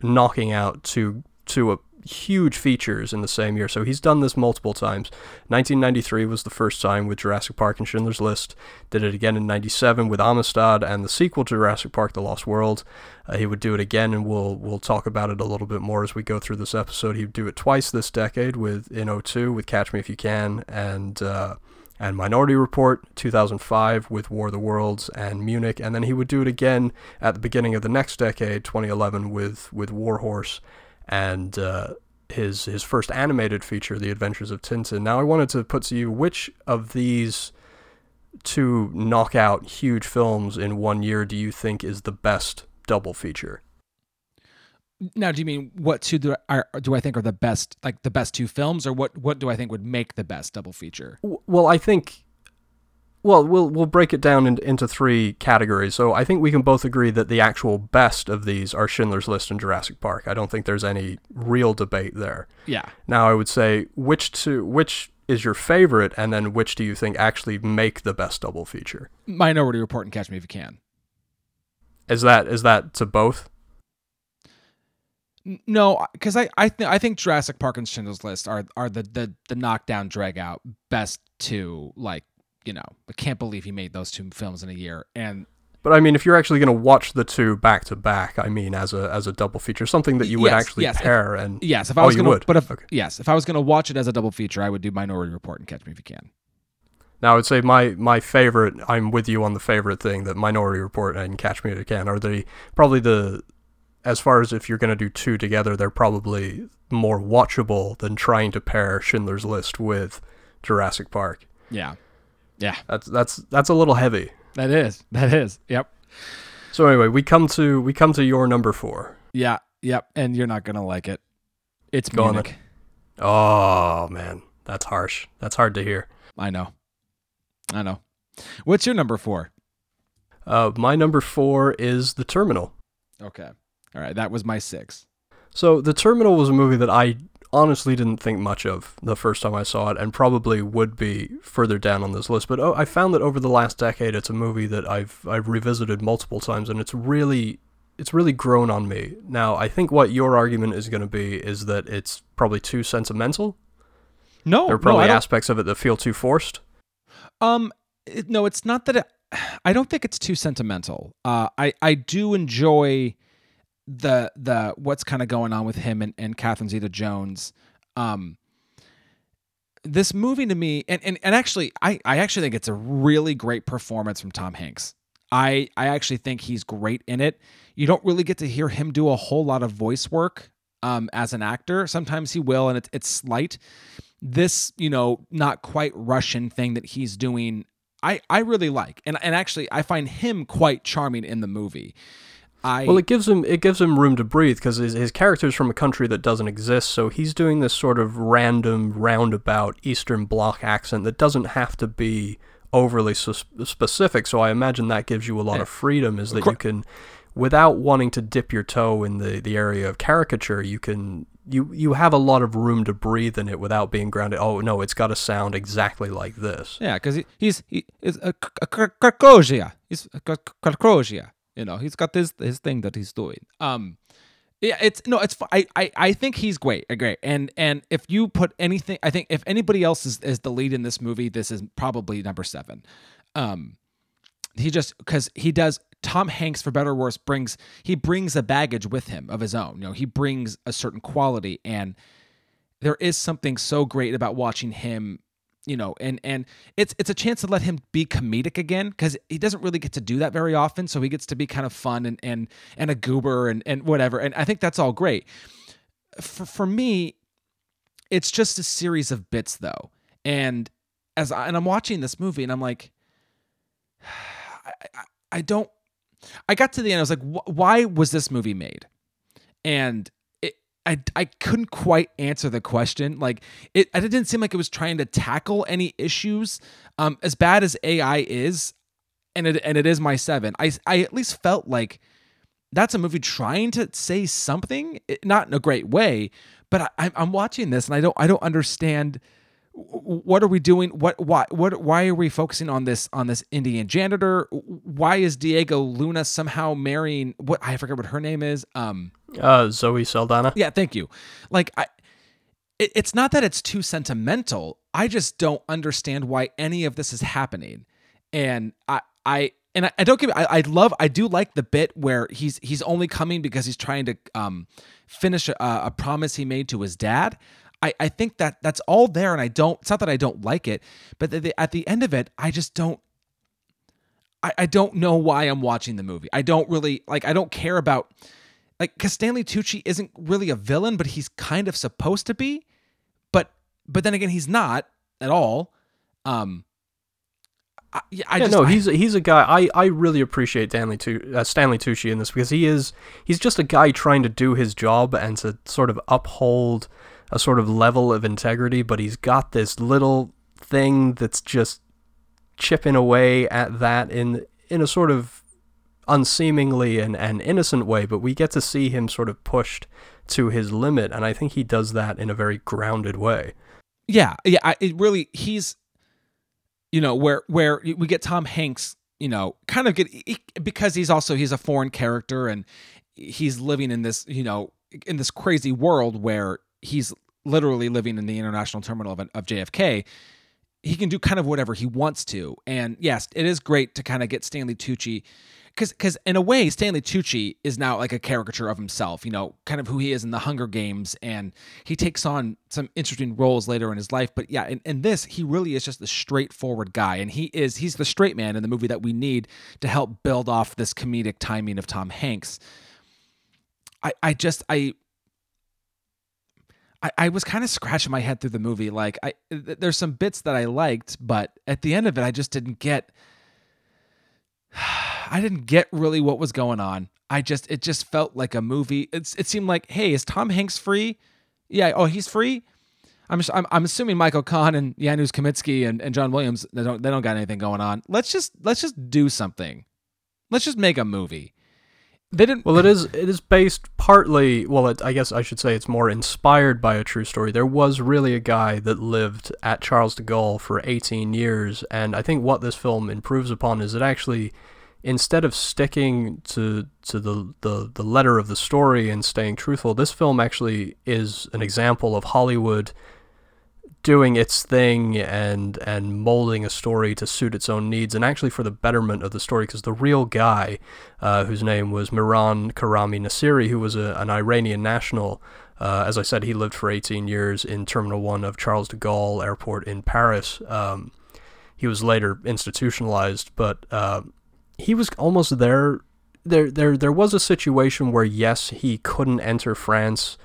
knocking out two, two uh, huge features in the same year. So he's done this multiple times. 1993 was the first time with Jurassic Park and Schindler's List. Did it again in 97 with Amistad and the sequel to Jurassic Park: The Lost World. Uh, he would do it again, and we'll we'll talk about it a little bit more as we go through this episode. He'd do it twice this decade with in 02 with Catch Me If You Can and uh, and Minority Report 2005 with War of the Worlds and Munich, and then he would do it again at the beginning of the next decade 2011 with with War Horse and uh, his his first animated feature, The Adventures of Tintin. Now I wanted to put to you which of these two knockout huge films in one year do you think is the best double feature? now do you mean what two do I, are, do I think are the best like the best two films or what what do I think would make the best double feature Well, I think. Well, we'll we'll break it down in, into three categories. So I think we can both agree that the actual best of these are Schindler's List and Jurassic Park. I don't think there's any real debate there. yeah Now I would say which two which is your favorite, and then which do you think actually make the best double feature? Minority Report and Catch Me If You Can Is that is that to both? No, because I I, th- I think Jurassic Park and Schindler's List are are the the the knockdown drag out best two. Like you know, I can't believe he made those two films in a year. And But I mean, if you're actually going to watch the two back to back, I mean, as a as a double feature, something that you would Yes, actually yes, if- pair and yes, if I Oh, was you gonna, would? but if Okay. yes, if I was gonna watch it as a double feature, I would do Minority Report and Catch Me If You Can. Now, I would say my my favorite. I'm with you on the favorite thing that Minority Report and Catch Me If You Can are the probably the as far as if you're going to do two together, they're probably more watchable than trying to pair Schindler's List with Jurassic Park. Yeah, yeah, That's that's that's a little heavy. that is that is. Yep. So anyway, we come to we come to your number four. Yeah, yep. And you're not gonna like it. It's Go Munich. Oh man, that's harsh. That's hard to hear. I know. I know. What's your number four? Uh, my number four is The Terminal. Okay. All right. That was my six. So The Terminal was a movie that I honestly didn't think much of the first time I saw it, and probably would be further down on this list. But oh, I found that over the last decade, it's a movie that I've I've revisited multiple times, and it's really it's really grown on me. Now, I think what your argument is going to be is that it's probably too sentimental. No, there are probably don't- aspects of it that feel too forced. Um, it- no, it's not that. It, I don't think it's too sentimental. Uh, I I do enjoy the the what's kind of going on with him and and Catherine Zeta-Jones. Um, this movie to me, and and and actually, I I actually think it's a really great performance from Tom Hanks. I I actually think he's great in it. You don't really get to hear him do a whole lot of voice work um, as an actor. Sometimes he will, and it's it's slight this, you know, not quite Russian thing that he's doing, I I really like, and and actually I find him quite charming in the movie. I well, it gives him it gives him room to breathe because his his character's from a country that doesn't exist, so he's doing this sort of random roundabout Eastern Bloc accent that doesn't have to be overly specific. So I imagine that gives you a lot of eh, freedom, is that you can, without wanting to dip your toe in the the area of caricature, you can you you have a lot of room to breathe in it without being grounded. Oh no, it's got to sound exactly like this. Yeah, because he, he's he is a, a, Krakozhia. He's a. You know, he's got this his thing that he's doing. Um, yeah, it's no, it's I I I think he's great, uh, great. And and if you put anything, I think if anybody else is is the lead in this movie, this is probably number seven. Um, he just because he does Tom Hanks, for better or worse, brings he brings a baggage with him of his own. You know, he brings a certain quality, and there is something so great about watching him. You know, and and it's it's a chance to let him be comedic again because he doesn't really get to do that very often. So he gets to be kind of fun and and and a goober and and whatever. And I think that's all great. For for me, it's just a series of bits though, and as I, and I'm watching this movie and I'm like, I, I, I don't I got to the end. I was like, why was this movie made? And I, I couldn't quite answer the question. Like it, it didn't seem like it was trying to tackle any issues. Um, as bad as AI is, and it and it is my seven. I I at least felt like that's a movie trying to say something, not in a great way. But I, I'm watching this and I don't I don't understand what are we doing? What why what why are we focusing on this on this indian janitor? Why is diego luna somehow marrying what i forget what her name is um uh zoe saldana. Yeah thank you. Like i it, it's not that it's too sentimental. I just don't understand why any of this is happening. And i i and I, I don't give I, I love I do like the bit where he's he's only coming because he's trying to um finish a, a promise he made to his dad I, I think that that's all there and I don't it's not that I don't like it but the, the, at the end of it I just don't I, I don't know why I'm watching the movie I don't really like I don't care about like because Stanley Tucci isn't really a villain but he's kind of supposed to be but but then again he's not at all um I, I yeah, just, no, he's he's a guy. I, I really appreciate Stanley tu- uh, Stanley Tucci in this because he is he's just a guy trying to do his job and to sort of uphold a sort of level of integrity, but he's got this little thing that's just chipping away at that in in a sort of unseemingly and, and innocent way, but we get to see him sort of pushed to his limit, and I think he does that in a very grounded way. Yeah, yeah, I, it really he's you know where where we get Tom Hanks, you know, kind of get because he's also he's a foreign character and he's living in this, you know, in this crazy world where he's literally living in the international terminal of, of JFK, he can do kind of whatever he wants to. And yes, it is great to kind of get Stanley Tucci because because in a way Stanley Tucci is now like a caricature of himself, you know, kind of who he is in the Hunger Games, and he takes on some interesting roles later in his life. But yeah, in, in this, he really is just a straightforward guy, and he is he's the straight man in the movie that we need to help build off this comedic timing of Tom Hanks. I I just I I, I was kind of scratching my head through the movie. Like, I there's some bits that I liked, but at the end of it, I just didn't get. I didn't get really what was going on. I just it just felt like a movie. It's it seemed like, hey, is Tom Hanks free? Yeah. Oh, he's free. I'm I'm, I'm assuming Michael Kahn and Janusz Kaminski and, and John Williams they don't they don't got anything going on. Let's just let's just do something. Let's just make a movie. They didn't. Well, it is. It is based partly. Well, it, I guess I should say it's more inspired by a true story. There was really a guy that lived at Charles de Gaulle for 18 years, and I think what this film improves upon is it actually, instead of sticking to to the the, the letter of the story and staying truthful, this film actually is an example of Hollywood doing its thing and and molding a story to suit its own needs and actually for the betterment of the story because the real guy uh, whose name was Mehran Karimi Nasseri who was a, an Iranian national uh, as I said he lived for 18 years in Terminal 1 of Charles de Gaulle Airport in Paris. Um, he was later institutionalized but uh, he was almost there there there there was a situation where yes he couldn't enter France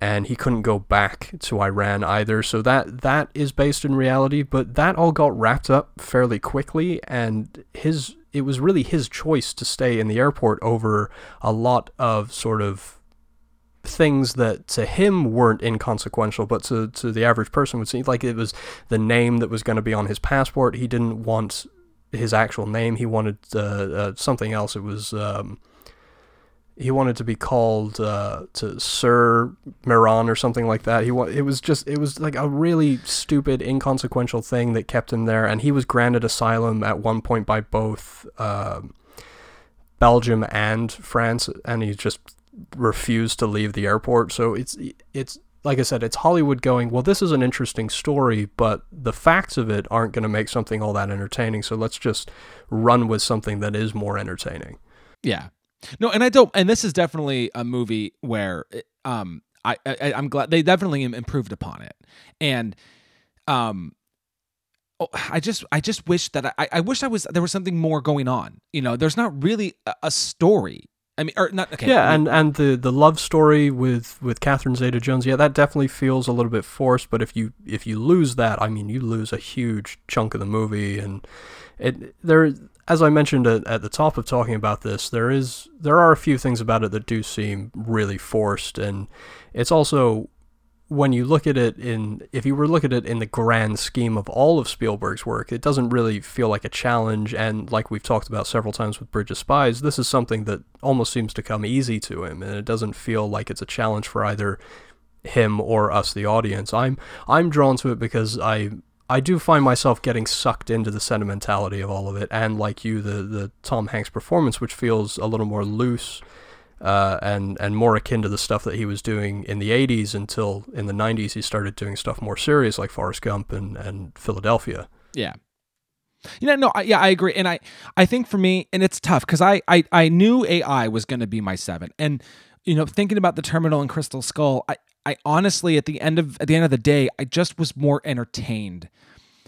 and he couldn't go back to Iran either. So that that is based in reality, but that all got wrapped up fairly quickly and his it was really his choice to stay in the airport over a lot of sort of things that to him weren't inconsequential, but to, to the average person would seem like it was the name that was going to be on his passport. He didn't want his actual name. He wanted uh, uh, something else. It was um, he wanted to be called uh, to Sir Miran or something like that. He wa- it was just it was like a really stupid, inconsequential thing that kept him there, and he was granted asylum at one point by both uh, Belgium and France, and he just refused to leave the airport. So it's it's like I said, it's Hollywood going, well, this is an interesting story, but the facts of it aren't going to make something all that entertaining. So let's just run with something that is more entertaining. Yeah. No, and I don't. And this is definitely a movie where, um, I, I I'm glad they definitely improved upon it, and, um, oh, I just I just wish that I I wish I was there was something more going on. You know, there's not really a, a story. I mean, or not. Okay. Yeah, and and the the love story with with Catherine Zeta Jones, yeah, that definitely feels a little bit forced. But if you if you lose that, I mean, you lose a huge chunk of the movie, and it there as I mentioned at, the top of talking about this, there is there are a few things about it that do seem really forced, and it's also when you look at it in if you were to look at it in the grand scheme of all of Spielberg's work, it doesn't really feel like a challenge. And like we've talked about several times with Bridge of Spies, this is something that almost seems to come easy to him, and it doesn't feel like it's a challenge for either him or us, the audience. I'm I'm drawn to it because I I do find myself getting sucked into the sentimentality of all of it, and like you, the the Tom Hanks performance, which feels a little more loose uh, and and more akin to the stuff that he was doing in the '80s until in the '90s he started doing stuff more serious like Forrest Gump and and Philadelphia. Yeah. You know, no, I, yeah, I agree, and I, I think for me, and it's tough because I, I, I knew AI was going to be my seven, and you know, thinking about the terminal and Crystal Skull, I, I honestly at the end of at the end of the day, I just was more entertained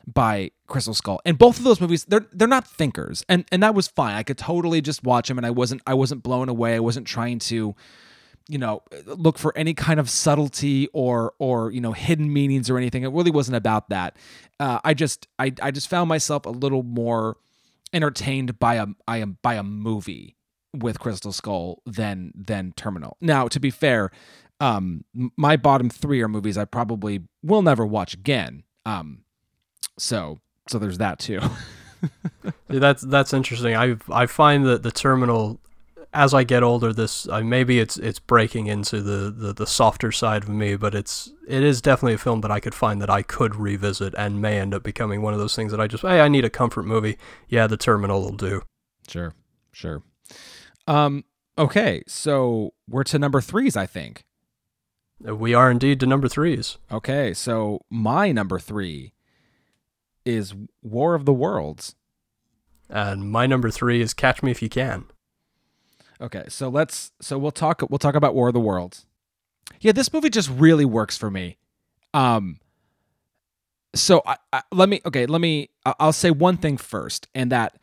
by Crystal Skull. And both of those movies, they're they're not thinkers. And and that was fine. I could totally just watch them and I wasn't I wasn't blown away. I wasn't trying to you know look for any kind of subtlety or or you know hidden meanings or anything it really wasn't about that uh, i just I, I just found myself a little more entertained by a i am by a movie with crystal skull than than terminal now to be fair um my bottom three are movies I probably will never watch again. Um, so so there's that too. that's that's interesting. I I find that the terminal, as I get older, this uh, maybe it's it's breaking into the, the the softer side of me, but it's it is definitely a film that I could find that I could revisit and may end up becoming one of those things that I just hey I need a comfort movie. Yeah, the terminal will do. Sure, sure. Um. Okay, so we're to number threes, I think. We are indeed to number threes. Okay, so my number three is War of the Worlds. And my number three is Catch Me If You Can. Okay, so let's so we'll talk we'll talk about War of the Worlds. Yeah, this movie just really works for me. Um so I, I, let me okay, let me I'll say one thing first and that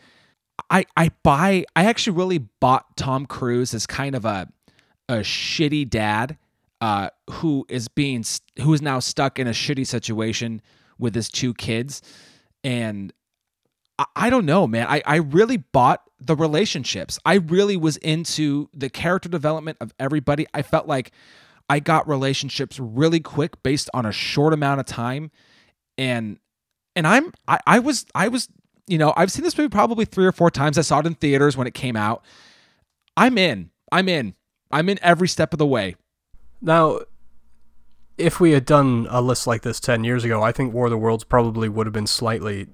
I I buy I actually really bought Tom Cruise as kind of a a shitty dad uh, who is being who is now stuck in a shitty situation with his two kids, and I, I don't know, man. I I really bought the relationships. I really was into the character development of everybody. I felt like I got relationships really quick based on a short amount of time, and and I'm I, I was I was you know I've seen this movie probably three or four times. I saw it in theaters when it came out. I'm in. I'm in. I'm in every step of the way. Now, if we had done a list like this 10 years ago, I think War of the Worlds probably would have been slightly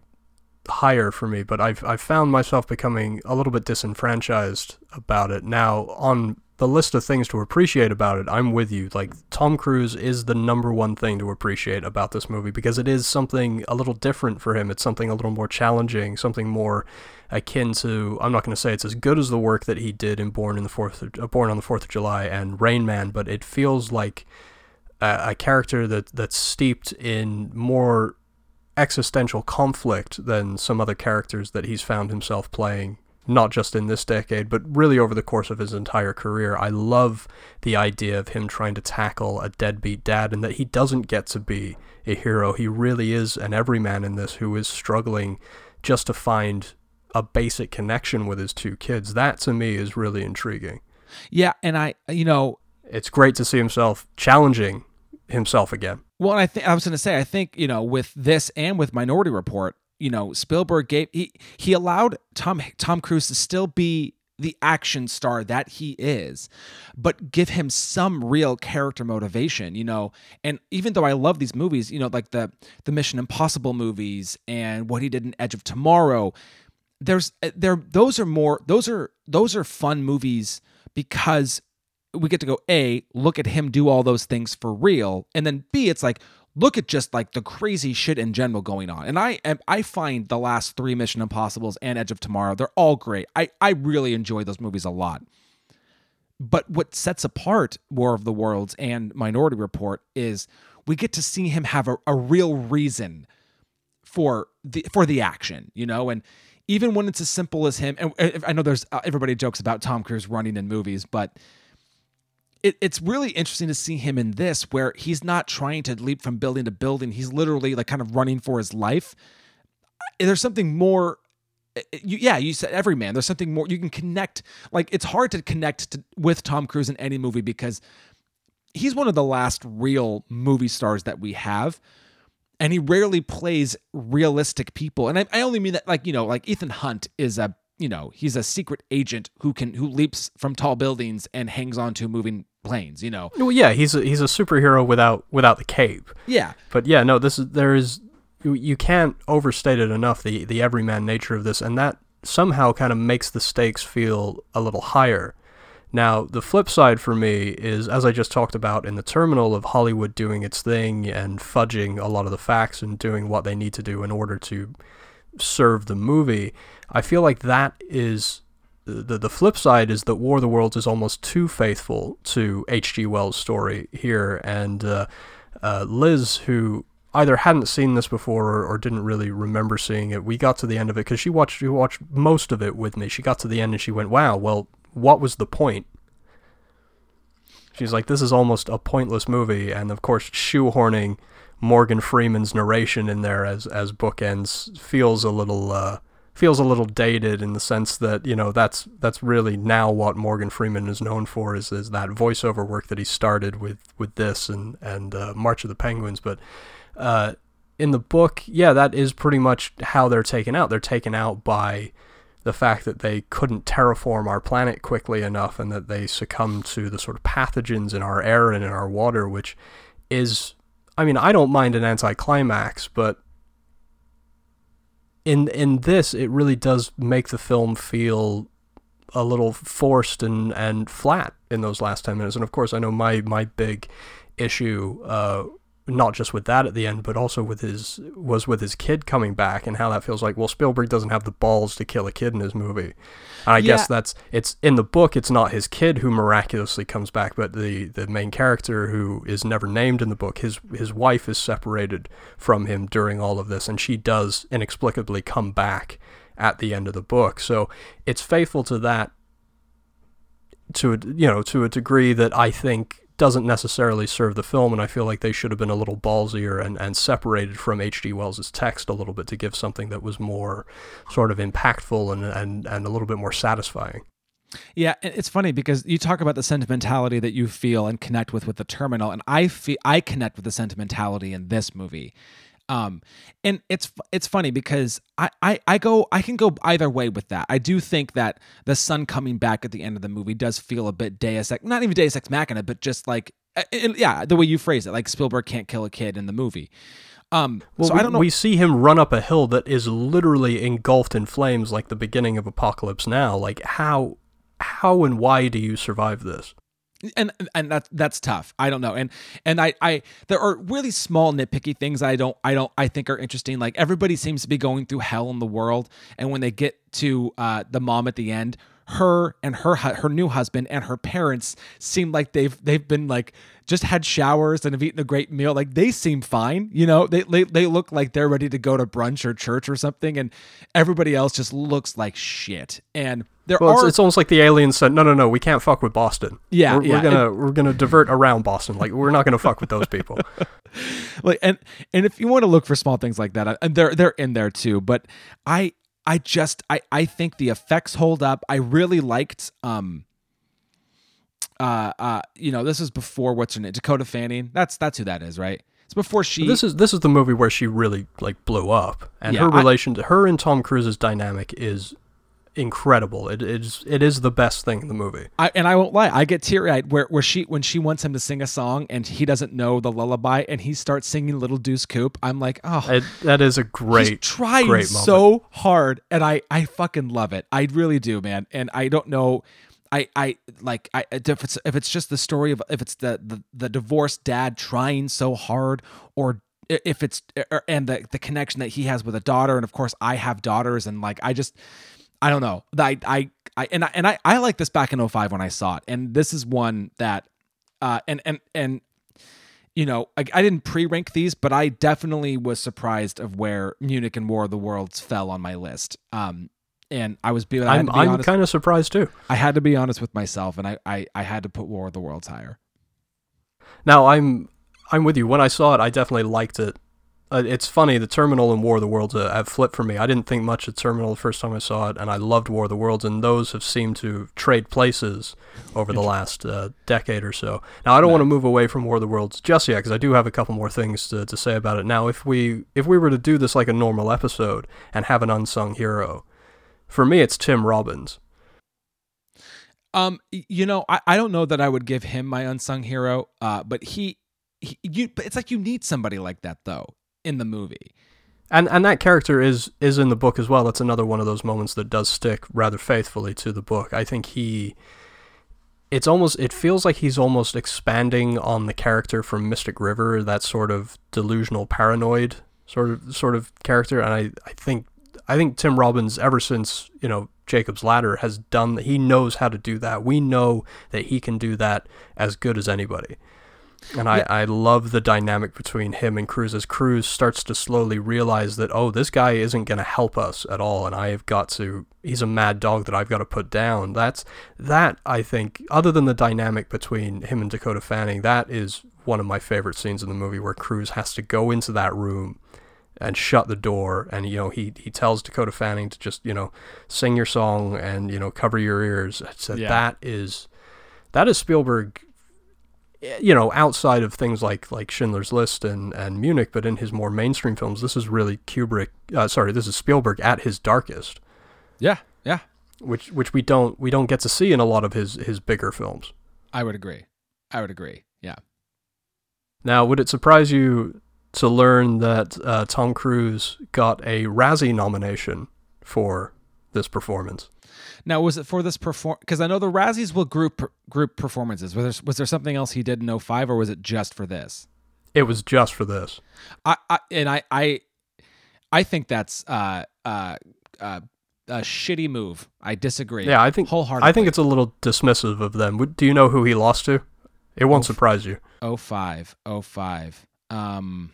higher for me, but I've, I've found myself becoming a little bit disenfranchised about it. Now, on the list of things to appreciate about it, I'm with you. Like, Tom Cruise is the number one thing to appreciate about this movie because it is something a little different for him. It's something a little more challenging, something more akin to I'm not going to say it's as good as the work that he did in Born in the Fourth, uh, Born on the Fourth of July and Rain Man, but it feels like a, a character that that's steeped in more existential conflict than some other characters that he's found himself playing not just in this decade, but really over the course of his entire career. I love the idea of him trying to tackle a deadbeat dad and that he doesn't get to be a hero. He really is an everyman in this who is struggling just to find a basic connection with his two kids. That to me is really intriguing. Yeah, and I, you know, it's great to see himself challenging himself again. Well, I think I was going to say, I think you know, with this and with Minority Report, you know, Spielberg gave he he allowed Tom Tom Cruise to still be the action star that he is, but give him some real character motivation, you know. And even though I love these movies, you know, like the the Mission Impossible movies and what he did in Edge of Tomorrow, there's uh, there those are more those are those are fun movies because we get to go a look at him do all those things for real. And then b it's like look at just like the crazy shit in general going on. And i am i find the last three mission impossibles and edge of tomorrow they're all great. I i really enjoy those movies a lot. But what sets apart war of the worlds and minority report is we get to see him have a, a real reason for the for the action you know? And even when it's as simple as him and uh, i know there's uh, everybody jokes about tom cruise running in movies but it, it's really interesting to see him in this where he's not trying to leap from building to building. He's literally like kind of running for his life. Uh, there's something more uh, you, yeah you said every man there's something more you can connect like it's hard to connect to, with tom cruise in any movie because he's one of the last real movie stars that we have and he rarely plays realistic people. And I, I only mean that like you know like ethan hunt is a you know he's a secret agent who can who leaps from tall buildings and hangs onto moving planes you know? Well yeah he's a, he's a superhero without without the cape. Yeah. But yeah no this is there is you, you can't overstate it enough the the everyman nature of this and that somehow kind of makes the stakes feel a little higher now the flip side for me is as i just talked about in the terminal of hollywood doing its thing and fudging a lot of the facts and doing what they need to do in order to serve the movie I feel like that is the the flip side is that War of the Worlds is almost too faithful to H.G. Wells' story here, and uh, uh, Liz, who either hadn't seen this before or, or, didn't really remember seeing it, we got to the end of it because she watched she watched most of it with me. She got to the end and she went, "Wow, well, what was the point?" She's like, "This is almost a pointless movie," and of course, shoehorning Morgan Freeman's narration in there as as bookends feels a little. Uh, feels a little dated in the sense that you know that's that's really now what Morgan Freeman is known for is is that voiceover work that he started with with this and and uh, March of the Penguins, but. Uh, in the book, yeah, that is pretty much how they're taken out. They're taken out by the fact that they couldn't terraform our planet quickly enough and that they succumbed to the sort of pathogens in our air and in our water, which is, I mean, I don't mind an anticlimax, but in in this, it really does make the film feel a little forced and, and flat in those last 10 minutes. And of course, I know my, my big issue uh, not just with that at the end, but also with his was with his kid coming back and how that feels like. Well, Spielberg doesn't have the balls to kill a kid in his movie. And I yeah. guess that's it's in the book. It's not his kid who miraculously comes back, but the the main character who is never named in the book. His his wife is separated from him during all of this, and she does inexplicably come back at the end of the book. So it's faithful to that to a, you know to a degree that I think doesn't necessarily serve the film, and I feel like they should have been a little ballsier and, and separated from H.G. Wells' text a little bit to give something that was more sort of impactful and, and, and a little bit more satisfying. Yeah, it's funny because you talk about the sentimentality that you feel and connect with with the terminal, and I feel I connect with the sentimentality in this movie. Um, and it's it's funny because I, I I go I can go either way with that. I do think that the son coming back at the end of the movie does feel a bit Deus Ex, not even Deus Ex Machina, but just like and yeah, the way you phrase it, like Spielberg can't kill a kid in the movie. Um, well, so we, I don't know. We see him run up a hill that is literally engulfed in flames, like the beginning of Apocalypse Now. Like how how and why do you survive this? And and that's that's tough. I don't know. And and i i there are really small nitpicky things i don't i don't i think are interesting. Like everybody seems to be going through hell in the world. And when they get to uh the mom at the end her and her her new husband and her parents seem like they've they've been like just had showers and have eaten a great meal. Like they seem fine, you know. They they, they look like they're ready to go to brunch or church or something, and everybody else just looks like shit. And there Well, it's, are it's almost like the aliens said, "No, no, no, we can't fuck with Boston. Yeah, we're, yeah, we're gonna we're gonna divert around Boston. Like we're not gonna fuck with those people." like and and if you want to look for small things like that and they're they're in there too but i i just i i think the effects hold up. I really liked um uh uh you know this is before what's her name dakota fanning. That's that's who that is right? It's before she this is this is the movie where she really like blew up, and Yeah, her I- relation to her and Tom Cruise's dynamic is incredible. It is it is the best thing in the movie. I, and I won't lie, I get teary eyed where, where she when she wants him to sing a song and he doesn't know the lullaby and he starts singing Little Deuce Coupe. I'm like, oh, It, that is a great, He's trying great so hard, and I I fucking love it. I really do, man. And I don't know. I, I like I if it's if it's just the story of if it's the the, the divorced dad trying so hard or if it's or- and the the connection that he has with a daughter and of course I have daughters and like I just I don't know I I, I and I and I I like this back in 05 when I saw it and this is one that uh and and and you know, I, I didn't pre-rank these, but I definitely was surprised of where Munich and War of the Worlds fell on my list. Um, and I was being, I'm be I'm kind of surprised too. I had to be honest with myself, and I, I, I had to put War of the Worlds higher. Now I'm I'm with you. When I saw it, I definitely liked it. Uh, it's funny. The Terminal and War of the Worlds uh, have flipped for me. I didn't think much of Terminal the first time I saw it, and I loved War of the Worlds, and those have seemed to trade places over the last uh, decade or so. Now I don't want to move away from War of the Worlds just yet because I do have a couple more things to, to say about it. Now, if we if we were to do this like a normal episode and have an unsung hero, for me it's Tim Robbins. Um, you know, I, I don't know that I would give him my unsung hero. Uh, but he, he, you, but it's like you need somebody like that though in the movie. And and that character is is in the book as well. That's another one of those moments that does stick rather faithfully to the book. I think he it's almost it feels like he's almost expanding on the character from Mystic River, that sort of delusional paranoid sort of sort of character and I, I think I think Tim Robbins ever since, you know, Jacob's Ladder has done he knows how to do that. We know that he can do that as good as anybody. And I, I love the dynamic between him and Cruise as Cruise starts to slowly realize that, oh, this guy isn't going to help us at all. And I have got to, he's a mad dog that I've got to put down. That's, that, I think, other than the dynamic between him and Dakota Fanning, that is one of my favorite scenes in the movie where Cruise has to go into that room and shut the door. And, you know, he, he tells Dakota Fanning to just, you know, sing your song and, you know, cover your ears. So Yeah. that is, that is Spielberg you know, outside of things like like Schindler's List and and Munich, but in his more mainstream films, this is really Kubrick. Uh, sorry, this is Spielberg at his darkest, Yeah, yeah, which which we don't we don't get to see in a lot of his his bigger films. I would agree. I would agree. Yeah. Now, would it surprise you to learn that uh, Tom Cruise got a Razzie nomination for this performance? Now, was it for this perform? Because I know the Razzies will group group performances. Was there was there something else he did in 05 or was it just for this? It was just for this. I, I and I I I think that's uh uh uh a shitty move. I disagree. Yeah, I think wholeheartedly. I think it's a little dismissive of them. Do you know who he lost to? It won't surprise you. 05 05. Um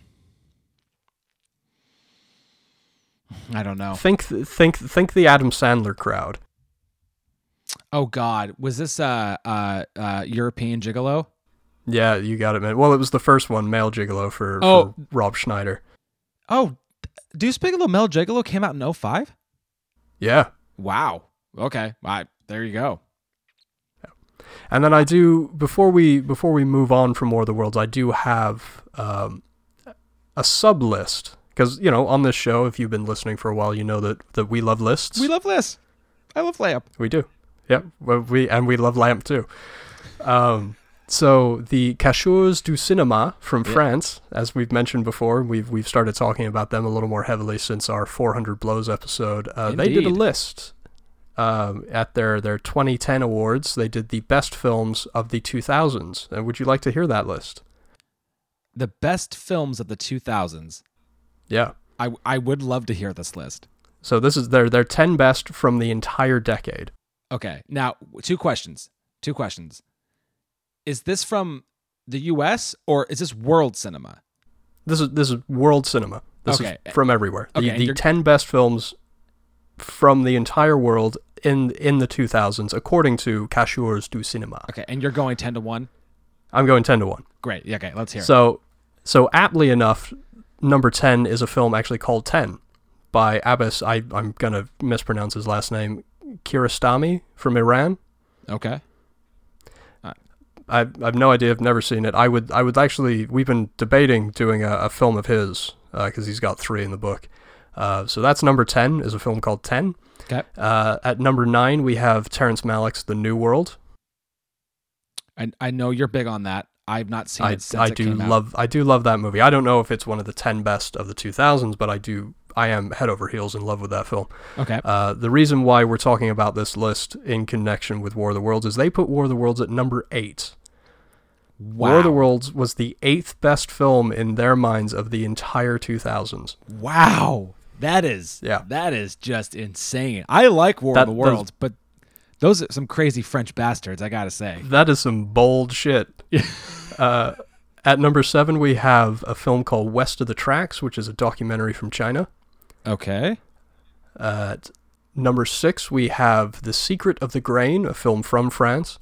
I don't know. Think think think the Adam Sandler crowd. Oh God, was this uh uh uh European Gigolo? Yeah, you got it, man. Well, it was the first one, Male Gigolo, for, Oh. for Rob Schneider. Oh, Deuce Bigalow male Gigolo came out in 05? Yeah. Wow. Okay. I, there you go. And then I do before we before we move on from War of the Worlds, I do have um, a sub list because you know on this show, if you've been listening for a while, you know that that we love lists. We love lists. I love layup. We do. Yep. Well, we and we love Lamp too. Um, so the Cahiers du Cinéma from Yeah. France, as we've mentioned before, we've we've started talking about them a little more heavily since our 400 blows episode. Uh, they did a list um, at their their 2010 awards. They did the best films of the 2000s. And would you like to hear that list? The best films of the 2000s. Yeah. I, I would love to hear this list. So this is their their 10 best from the entire decade. Okay. Now, two questions. Two questions. Is this from the US or is this world cinema? This is this is world cinema. This Okay. is from everywhere. Okay, The, and the ten best films from the entire world in in the 2000s, according to Cahiers du Cinéma. Okay. And you're going 10 to 1? I'm going ten to one. Great. Okay. Let's hear it. So, so aptly enough, number ten is a film actually called Ten by Abbas. I I'm gonna mispronounce his last name, Kiarostami from Iran. Okay. I I have no idea. I've never seen it. I would I would actually. We've been debating doing a, a film of his because he's got three in the book. Uh, so that's number ten is a film called Ten. Okay. Uh, at number nine we have Terrence Malick's The New World. I, I know you're big on that. I've not seen I it since I it do came out. love I do love that movie. I don't know if it's one of the ten best of the 2000s, but I do. I am head over heels in love with that film. Okay. Uh, the reason why we're talking about this list in connection with War of the Worlds is they put War of the Worlds at number eight. Wow. War of the Worlds was the eighth best film in their minds of the entire 2000s. Wow. That is Yeah. that is just insane. I like War That- of the Worlds, but those are some crazy French bastards, I gotta say. That is some bold shit. uh, at number seven, we have a film called West of the Tracks, which is a documentary from China. Okay. At number six, we have The Secret of the Grain, a film from France.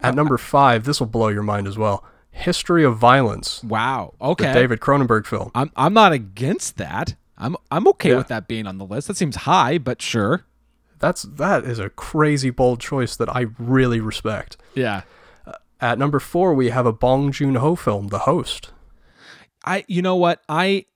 At uh, number five, this will blow your mind as well History of Violence, Wow. Okay. David Cronenberg film. I'm I'm not against that. I'm I'm okay Yeah. with that being on the list. That seems high, but sure. That's that is a crazy bold choice that I really respect. Yeah. At number four, we have a Bong Joon Ho film, The Host. I you know what? I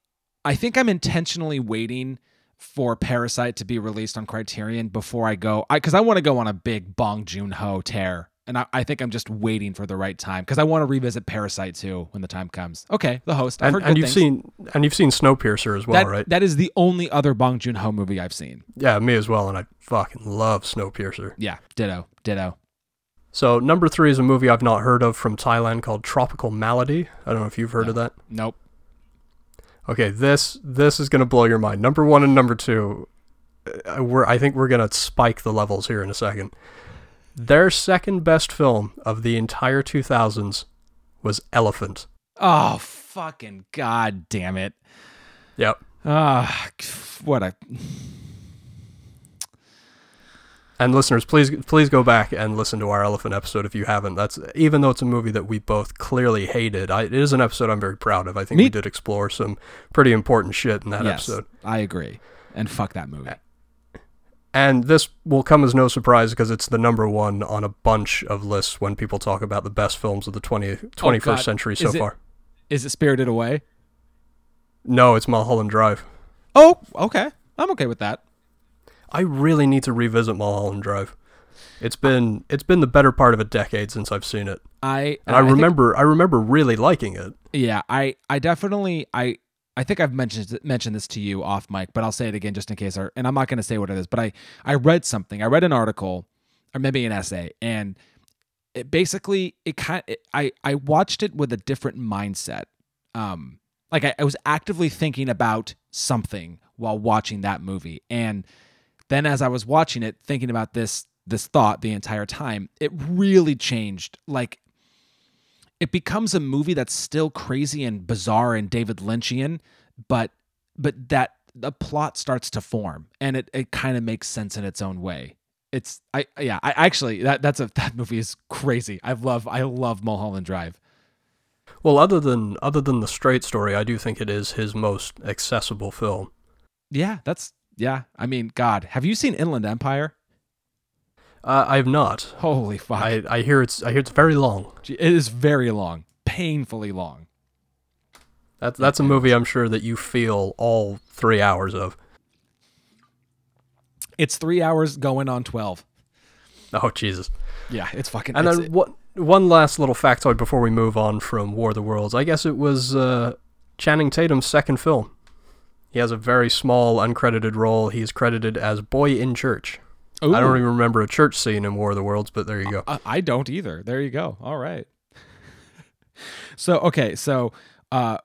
I think I'm intentionally waiting for Parasite to be released on Criterion before I go I cuz I want to go on a big Bong Joon-ho tear. And I, I think I'm just waiting for the right time because I want to revisit Parasite too when the time comes. Okay, the host. I've And, heard and you've things. seen and you've seen Snowpiercer as well, that, right? that is the only other Bong Joon Ho movie I've seen. yeah, me as well, and I fucking love Snowpiercer. Yeah, ditto, ditto. So number three is a movie I've not heard of from Thailand called Tropical Malady. I don't know if you've heard of that. Nope. Okay, this this is gonna blow your mind. Number one and number two, uh, we're I think we're gonna spike the levels here in a second. Their second best film of the entire 2000s was Elephant. Oh fucking god damn it. Yep. Ah, what a And listeners, please please go back and listen to our Elephant episode if you haven't. That's even though it's a movie that we both clearly hated. I, it is an episode I'm very proud of. I think Me- we did explore some pretty important shit in that yes, episode. I agree. And fuck that movie. And this will come as no surprise because it's the number one on a bunch of lists when people talk about the best films of the 20, 21st God. century so Is it- far. Is it Spirited Away? No, it's Mulholland Drive. Oh, okay. I'm okay with that. I really need to revisit Mulholland Drive. It's been it's been the better part of a decade since I've seen it, I and I, think- remember I remember really liking it. yeah, I I definitely I I think I've mentioned mentioned this to you off mic, but I'll say it again just in case. Or, and I'm not going to say what it is, but I I read something. I read an article, or maybe an essay, and it basically it kind it, I I watched it with a different mindset. Um, like I, I was actively thinking about something while watching that movie, and then as I was watching it, thinking about this this thought the entire time, it really changed. Like it becomes a movie that's still crazy and bizarre and David Lynchian, but but that the plot starts to form and it, it kind of makes sense in its own way. It's I yeah, I actually that that's a that movie is crazy. I love I love Mulholland Drive. Well, other than other than the straight story, I do think it is his most accessible film. Yeah, that's yeah. I mean, God, have you seen Inland Empire? Uh, I have not. Holy fuck. I, I hear it's I hear it's very long. it is very long, painfully long. That's that's a movie I'm sure that you feel all three hours of. It's three hours going on 12. Oh Jesus! Yeah, it's fucking. And it's- then what? One last little factoid before we move on from War of the Worlds. I guess it was uh, Channing Tatum's second film. He has a very small uncredited role. He's credited as Boy in Church. I don't even remember a church scene in War of the Worlds, but there you go. I, I don't either. There you go. All right. so okay, so uh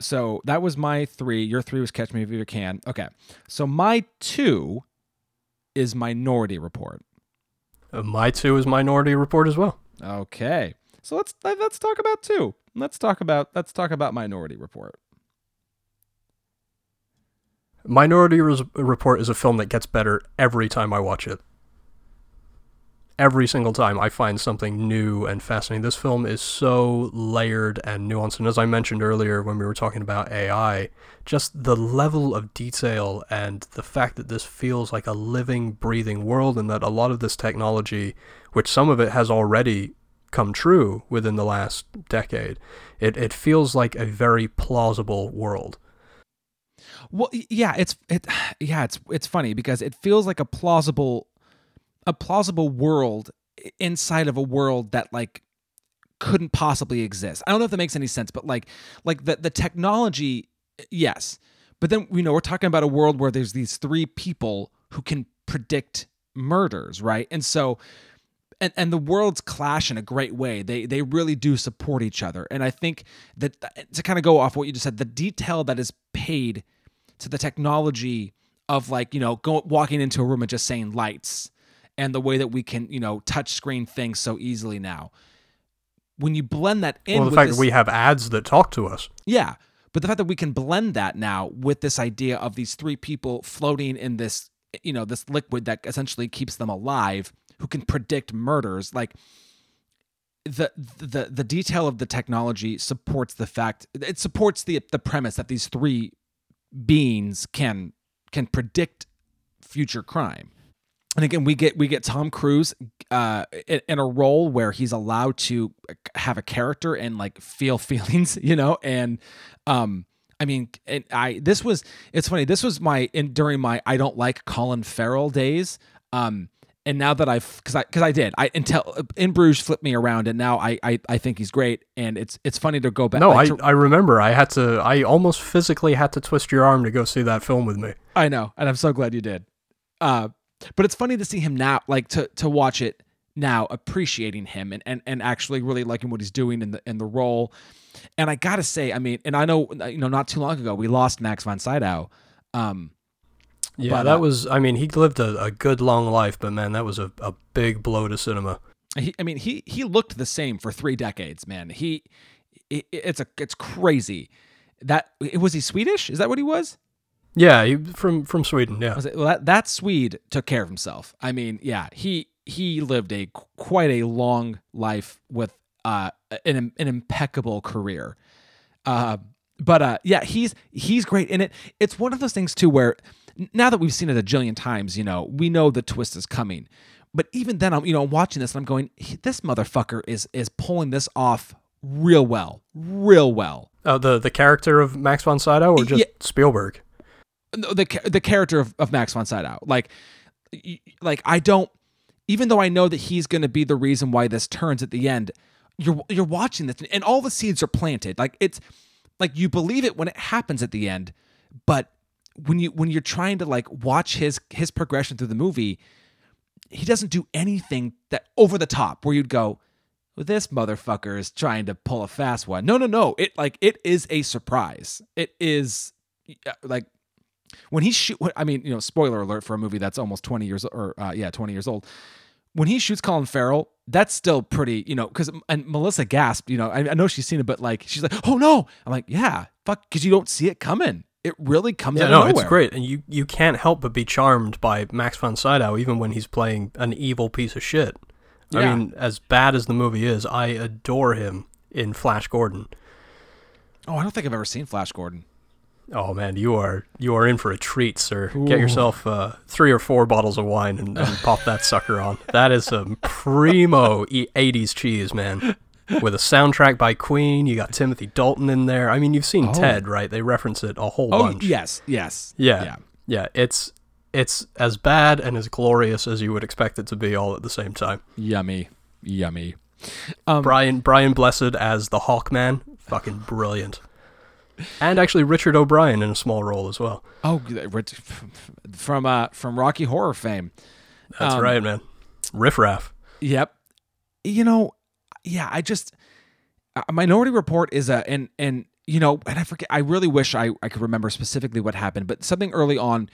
so that was my three. Your three was Catch Me If You Can. Okay. So my two is Minority Report. Uh, my two is Minority Report as well. Okay. So let's let's talk about two. Let's talk about let's talk about Minority Report. Minority Report is a film that gets better every time I watch it. Every single time I find something new and fascinating. This film is so layered and nuanced. And as I mentioned earlier when we were talking about AI, just the level of detail and the fact that this feels like a living, breathing world and that a lot of this technology, which some of it has already come true within the last decade, it, it feels like a very plausible world. Well, yeah, it's it, yeah, it's it's funny because it feels like a plausible, a plausible world inside of a world that like couldn't possibly exist. I don't know if that makes any sense, but like like the the technology, yes, but then you know we're talking about a world where there's these three people who can predict murders, right? And so and and the worlds clash in a great way. They they really do support each other, and I think that uh, to kind of go off what you just said, the detail that is paid to the technology of like you know go walking into a room and just saying lights, and the way that we can you know touch screen things so easily now. When you blend that in, well, the fact this, that we have ads that talk to us, yeah, but the fact that we can blend that now with this idea of these three people floating in this you know this liquid that essentially keeps them alive who can predict murders like the the the detail of the technology supports the fact it supports the the premise that these three beings can can predict future crime. And again we get we get tom cruise uh in, in, a role where he's allowed to have a character and like feel feelings you know? And um i mean and i this was it's funny this was my in during my i don't like colin farrell days um and now that I've because I because I did I until in Bruges flipped me around and now I, I I think he's great and it's it's funny to go back. No, like, I to, I remember I had to I almost physically had to twist your arm to go see that film with me. I know, and I'm so glad you did. Uh, but it's funny to see him now, like to to watch it now, appreciating him and and and actually really liking what he's doing in the in the role. And I gotta say, I mean, and I know you know not too long ago we lost Max von Sydow. Um, yeah, but, that uh, was. I mean, he lived a, a good long life, but man, that was a, a big blow to cinema. He, I mean, he he looked the same for three decades, man. He, it, it's a it's crazy. That was he Swedish? Is that what he was? Yeah, he, from from Sweden. Yeah, it, well, that, that Swede took care of himself. I mean, yeah, he he lived a quite a long life with uh an an impeccable career. Uh, but uh, yeah, he's he's great in it. It's one of those things too where now that we've seen it a jillion times, you know, we know the twist is coming. But even then, I'm you know I'm watching this and I'm going, this motherfucker is is pulling this off real well, real well. Oh, the the character of Max von Sydow or just yeah. Spielberg? The the character of, of Max von Sydow, like like I don't, even though I know that he's going to be the reason why this turns at the end. You're you're watching this and all the seeds are planted. Like it's like you believe it when it happens at the end, but when you when you're trying to like watch his his progression through the movie, he doesn't do anything that over the top where you'd go, well, this motherfucker is trying to pull a fast one. No, no, no. It like it is a surprise. It is like when he shoot. I mean, you know, spoiler alert for a movie that's almost twenty years or uh, yeah, twenty years old. When he shoots Colin Farrell, that's still pretty, you know, because and Melissa gasped. You know, I, I know she's seen it, but like she's like, oh no. I'm like, yeah, fuck, because you don't see it coming. It really comes yeah, out no, of nowhere. it's great, and you you can't help but be charmed by Max von Sydow, even when he's playing an evil piece of shit. Yeah. I mean, as bad as the movie is, I adore him in Flash Gordon. Oh, I don't think I've ever seen Flash Gordon. Oh man, you are you are in for a treat, sir. Ooh. Get yourself uh, three or four bottles of wine and, and pop that sucker on. That is some primo '80s cheese, man with a soundtrack by Queen. You got Timothy Dalton in there. I mean, you've seen oh. Ted, right? They reference it a whole oh, bunch. Yes, yes. Yeah, yeah. Yeah, it's it's as bad and as glorious as you would expect it to be all at the same time. Yummy. Yummy. Um, Brian Brian Blessed as the Hawkman, fucking brilliant. And actually Richard O'Brien in a small role as well. Oh, from uh from Rocky Horror fame. That's um, right, man. Riff Raff. Yep. You know, yeah, I just Minority Report is a and and you know, and I forget. I really wish I I could remember specifically what happened, but something early on.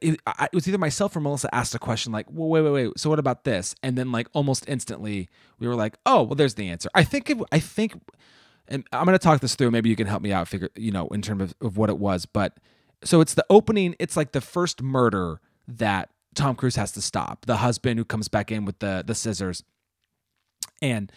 it, it was either myself or Melissa asked a question like, well, wait, wait, wait. So what about this? And then like almost instantly we were like, oh, well, there's the answer. I think, I think, and I'm going to talk this through. Maybe you can help me out figure, you know, in terms of, of what it was. But so it's the opening. It's like the first murder that Tom Cruise has to stop. The husband who comes back in with the the scissors, and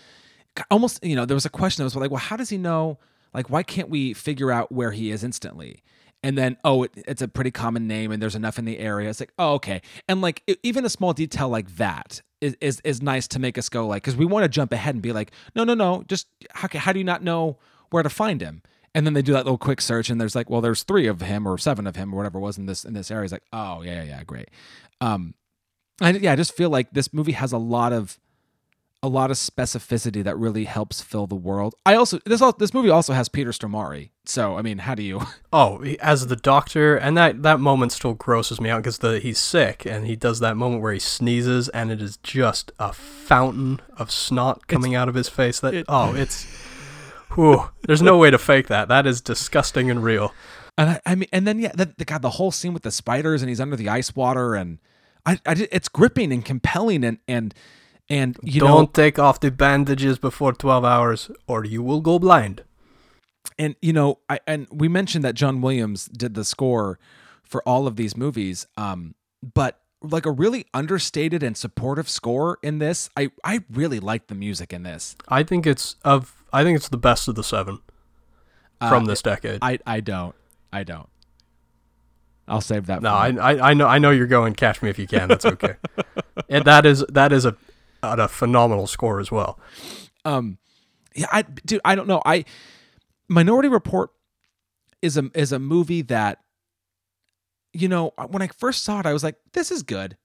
almost, you know, there was a question that was like, well, how does he know? Like, why can't we figure out where he is instantly? and then oh it, it's a pretty common name and there's enough in the area it's like oh okay and like it, even a small detail like that is, is is nice to make us go like because we want to jump ahead and be like no no no just how, how do you not know where to find him and then they do that little quick search and there's like well there's three of him or seven of him or whatever was in this in this area it's like oh yeah yeah great um and yeah i just feel like this movie has a lot of a lot of specificity that really helps fill the world. I also this this movie also has Peter Stormare. So I mean, how do you? Oh, as the doctor, and that that moment still grosses me out because the he's sick and he does that moment where he sneezes and it is just a fountain of snot coming it's, out of his face. That it, oh, it's whew, there's no way to fake that. That is disgusting and real. And I, I mean, and then yeah, the, the God, the whole scene with the spiders and he's under the ice water and I, I it's gripping and compelling and and and you don't know, take off the bandages before 12 hours or you will go blind. And you know, I and we mentioned that John Williams did the score for all of these movies. Um, but like a really understated and supportive score in this. I I really like the music in this. I think it's of I think it's the best of the 7 from uh, this decade. I I don't. I don't. I'll save that. No, I, I, I know I know you're going. Catch me if you can. That's okay. and that is that is a at a phenomenal score as well. Um, yeah, I dude, I don't know. I Minority Report is a is a movie that you know when I first saw it, I was like, this is good.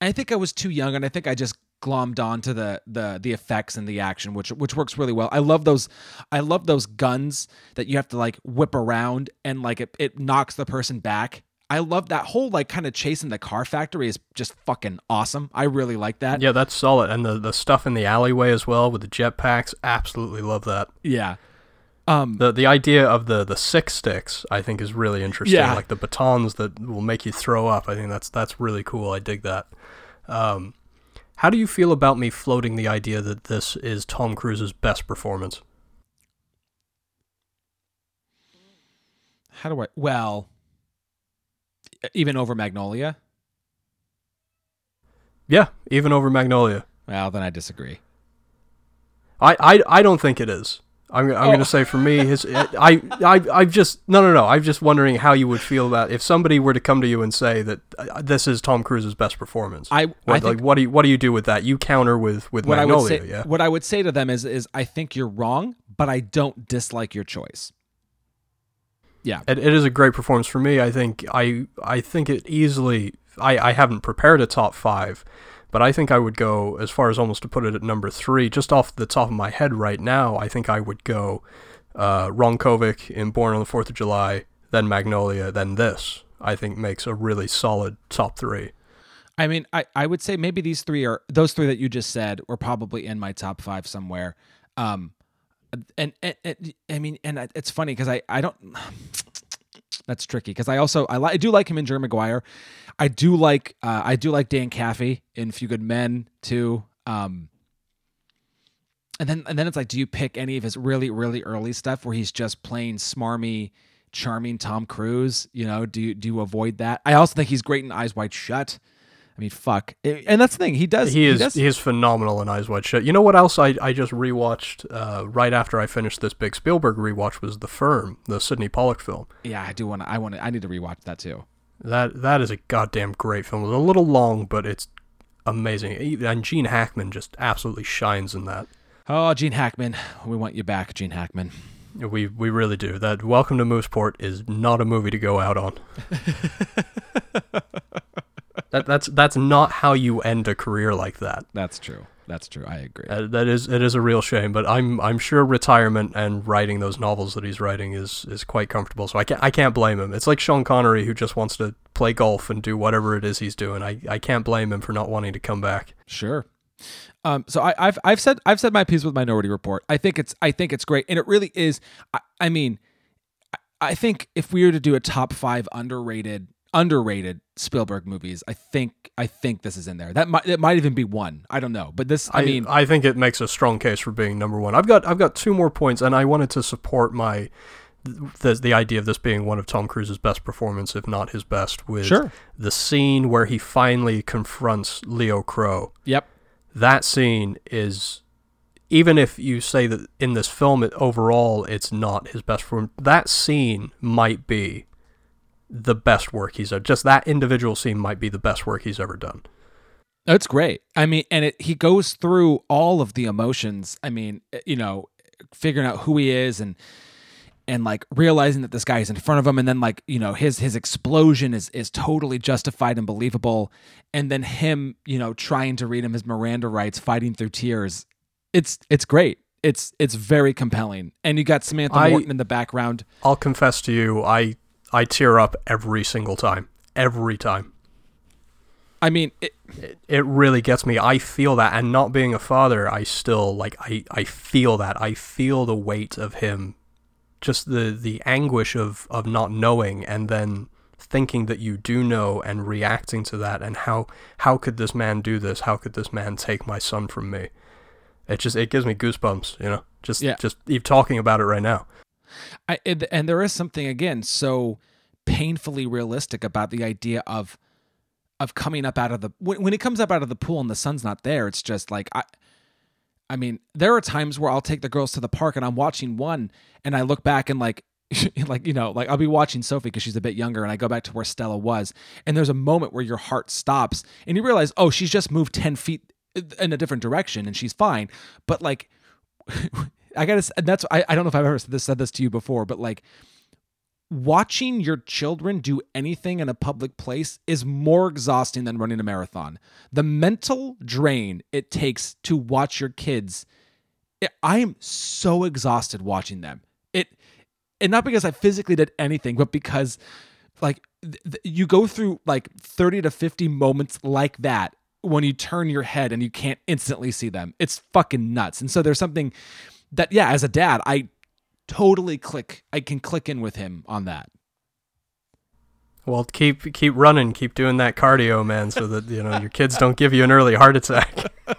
And I think I was too young, and I think I just glommed onto the the the effects and the action, which which works really well. I love those I love those guns that you have to like whip around and like it, it knocks the person back I love that whole like kind of chasing the car factory is just fucking awesome. I really like that. Yeah, that's solid. And the the stuff in the alleyway as well with the jetpacks, absolutely love that. Yeah. Um the the idea of the the sick sticks I think is really interesting. Yeah. Like the batons that will make you throw up. I think that's that's really cool. I dig that. Um how do you feel about me floating the idea that this is Tom Cruise's best performance? How do I well even over Magnolia? Yeah, even over Magnolia. Well, then I disagree. I, I, I don't think it is. I'm, I'm oh. going to say for me, his I, I I just no no no. I'm just wondering how you would feel about if somebody were to come to you and say that uh, this is Tom Cruise's best performance. I, what, I like what do you what do you do with that? You counter with with what Magnolia. I would say, yeah. What I would say to them is is I think you're wrong, but I don't dislike your choice yeah, it, it is a great performance for me. I think I I think it easily. I I haven't prepared a top five, but I think I would go as far as almost to put it at number three, just off the top of my head right now. I think I would go uh, Ron Kovic in Born on the Fourth of July, then Magnolia, then this. I think makes a really solid top three. I mean, I, I would say maybe these three are those three that you just said were probably in my top five somewhere. Um, and, and, and I mean, and it's funny because I I don't. That's tricky because I also I, li- I do like him in Jerry Maguire. I do like uh, I do like Dan Kaffee in Few Good Men too. Um, and then and then it's like, do you pick any of his really really early stuff where he's just playing smarmy, charming Tom Cruise? You know, do you do you avoid that? I also think he's great in Eyes Wide Shut. I mean, fuck. And that's the thing. He does. He is. He, does. he is phenomenal in Eyes Wide Shut. You know what else I, I just rewatched uh, right after I finished this big Spielberg rewatch was The Firm, the Sydney Pollack film. Yeah, I do want to. I want to. I need to rewatch that too. That that is a goddamn great film. It's a little long, but it's amazing. And Gene Hackman just absolutely shines in that. Oh, Gene Hackman, we want you back, Gene Hackman. We we really do. That Welcome to Mooseport is not a movie to go out on. that, that's that's not how you end a career like that. That's true. That's true. I agree. Uh, that is it is a real shame, but I'm I'm sure retirement and writing those novels that he's writing is is quite comfortable. So I can't I can't blame him. It's like Sean Connery who just wants to play golf and do whatever it is he's doing. I, I can't blame him for not wanting to come back. Sure. Um, so I, have I've said I've said my piece with Minority Report. I think it's I think it's great, and it really is. I, I mean, I, I think if we were to do a top five underrated underrated Spielberg movies, I think I think this is in there. That might it might even be one. I don't know, but this I, I mean I think it makes a strong case for being number one. I've got I've got two more points, and I wanted to support my the the idea of this being one of Tom Cruise's best performance, if not his best, with sure. the scene where he finally confronts Leo Crow. Yep. That scene is even if you say that in this film it, overall it's not his best performance, that scene might be the best work he's ever. Just that individual scene might be the best work he's ever done. That's great. I mean, and it, he goes through all of the emotions. I mean, eh, you know, figuring out who he is and and like realizing that this guy is in front of him and then like you know his his explosion is is totally justified and believable and then him you know trying to read him his miranda rights fighting through tears it's it's great it's it's very compelling and you got samantha I, morton in the background i'll confess to you i i tear up every single time every time I mean, it, it, it really gets me. I feel that, and not being a father, I still like. I I feel that. I feel the weight of him just the the anguish of of not knowing and then thinking that you do know and reacting to that and how how could this man do this how could this man take my son from me it just it gives me goosebumps you know just yeah. just even talking about it right now I, and there is something again so painfully realistic about the idea of of coming up out of the when, when it comes up out of the pool and the sun's not there it's just like i I mean, there are times where I'll take the girls to the park and I'm watching one and I look back and like like you know like i'll be watching sophie because she's a bit younger and i go back to where stella was and there's a moment where your heart stops and you realize oh she's just moved 10 feet in a different direction and she's fine. But like i gotta that's I, I don't know if i've ever said this, said this to you before but like watching your children do anything in a public place is more exhausting than running a marathon. The mental drain it takes to watch your kids, it, I am so exhausted watching them. It, and not because I physically did anything, but because like th- th- you go through like 30 to 50 moments like that when you turn your head and you can't instantly see them. It's fucking nuts. And so there's something that yeah, as a dad, I totally click. I can click in with him on that. Well, keep keep running, keep doing that cardio, man, so that you know your kids don't give you an early heart attack.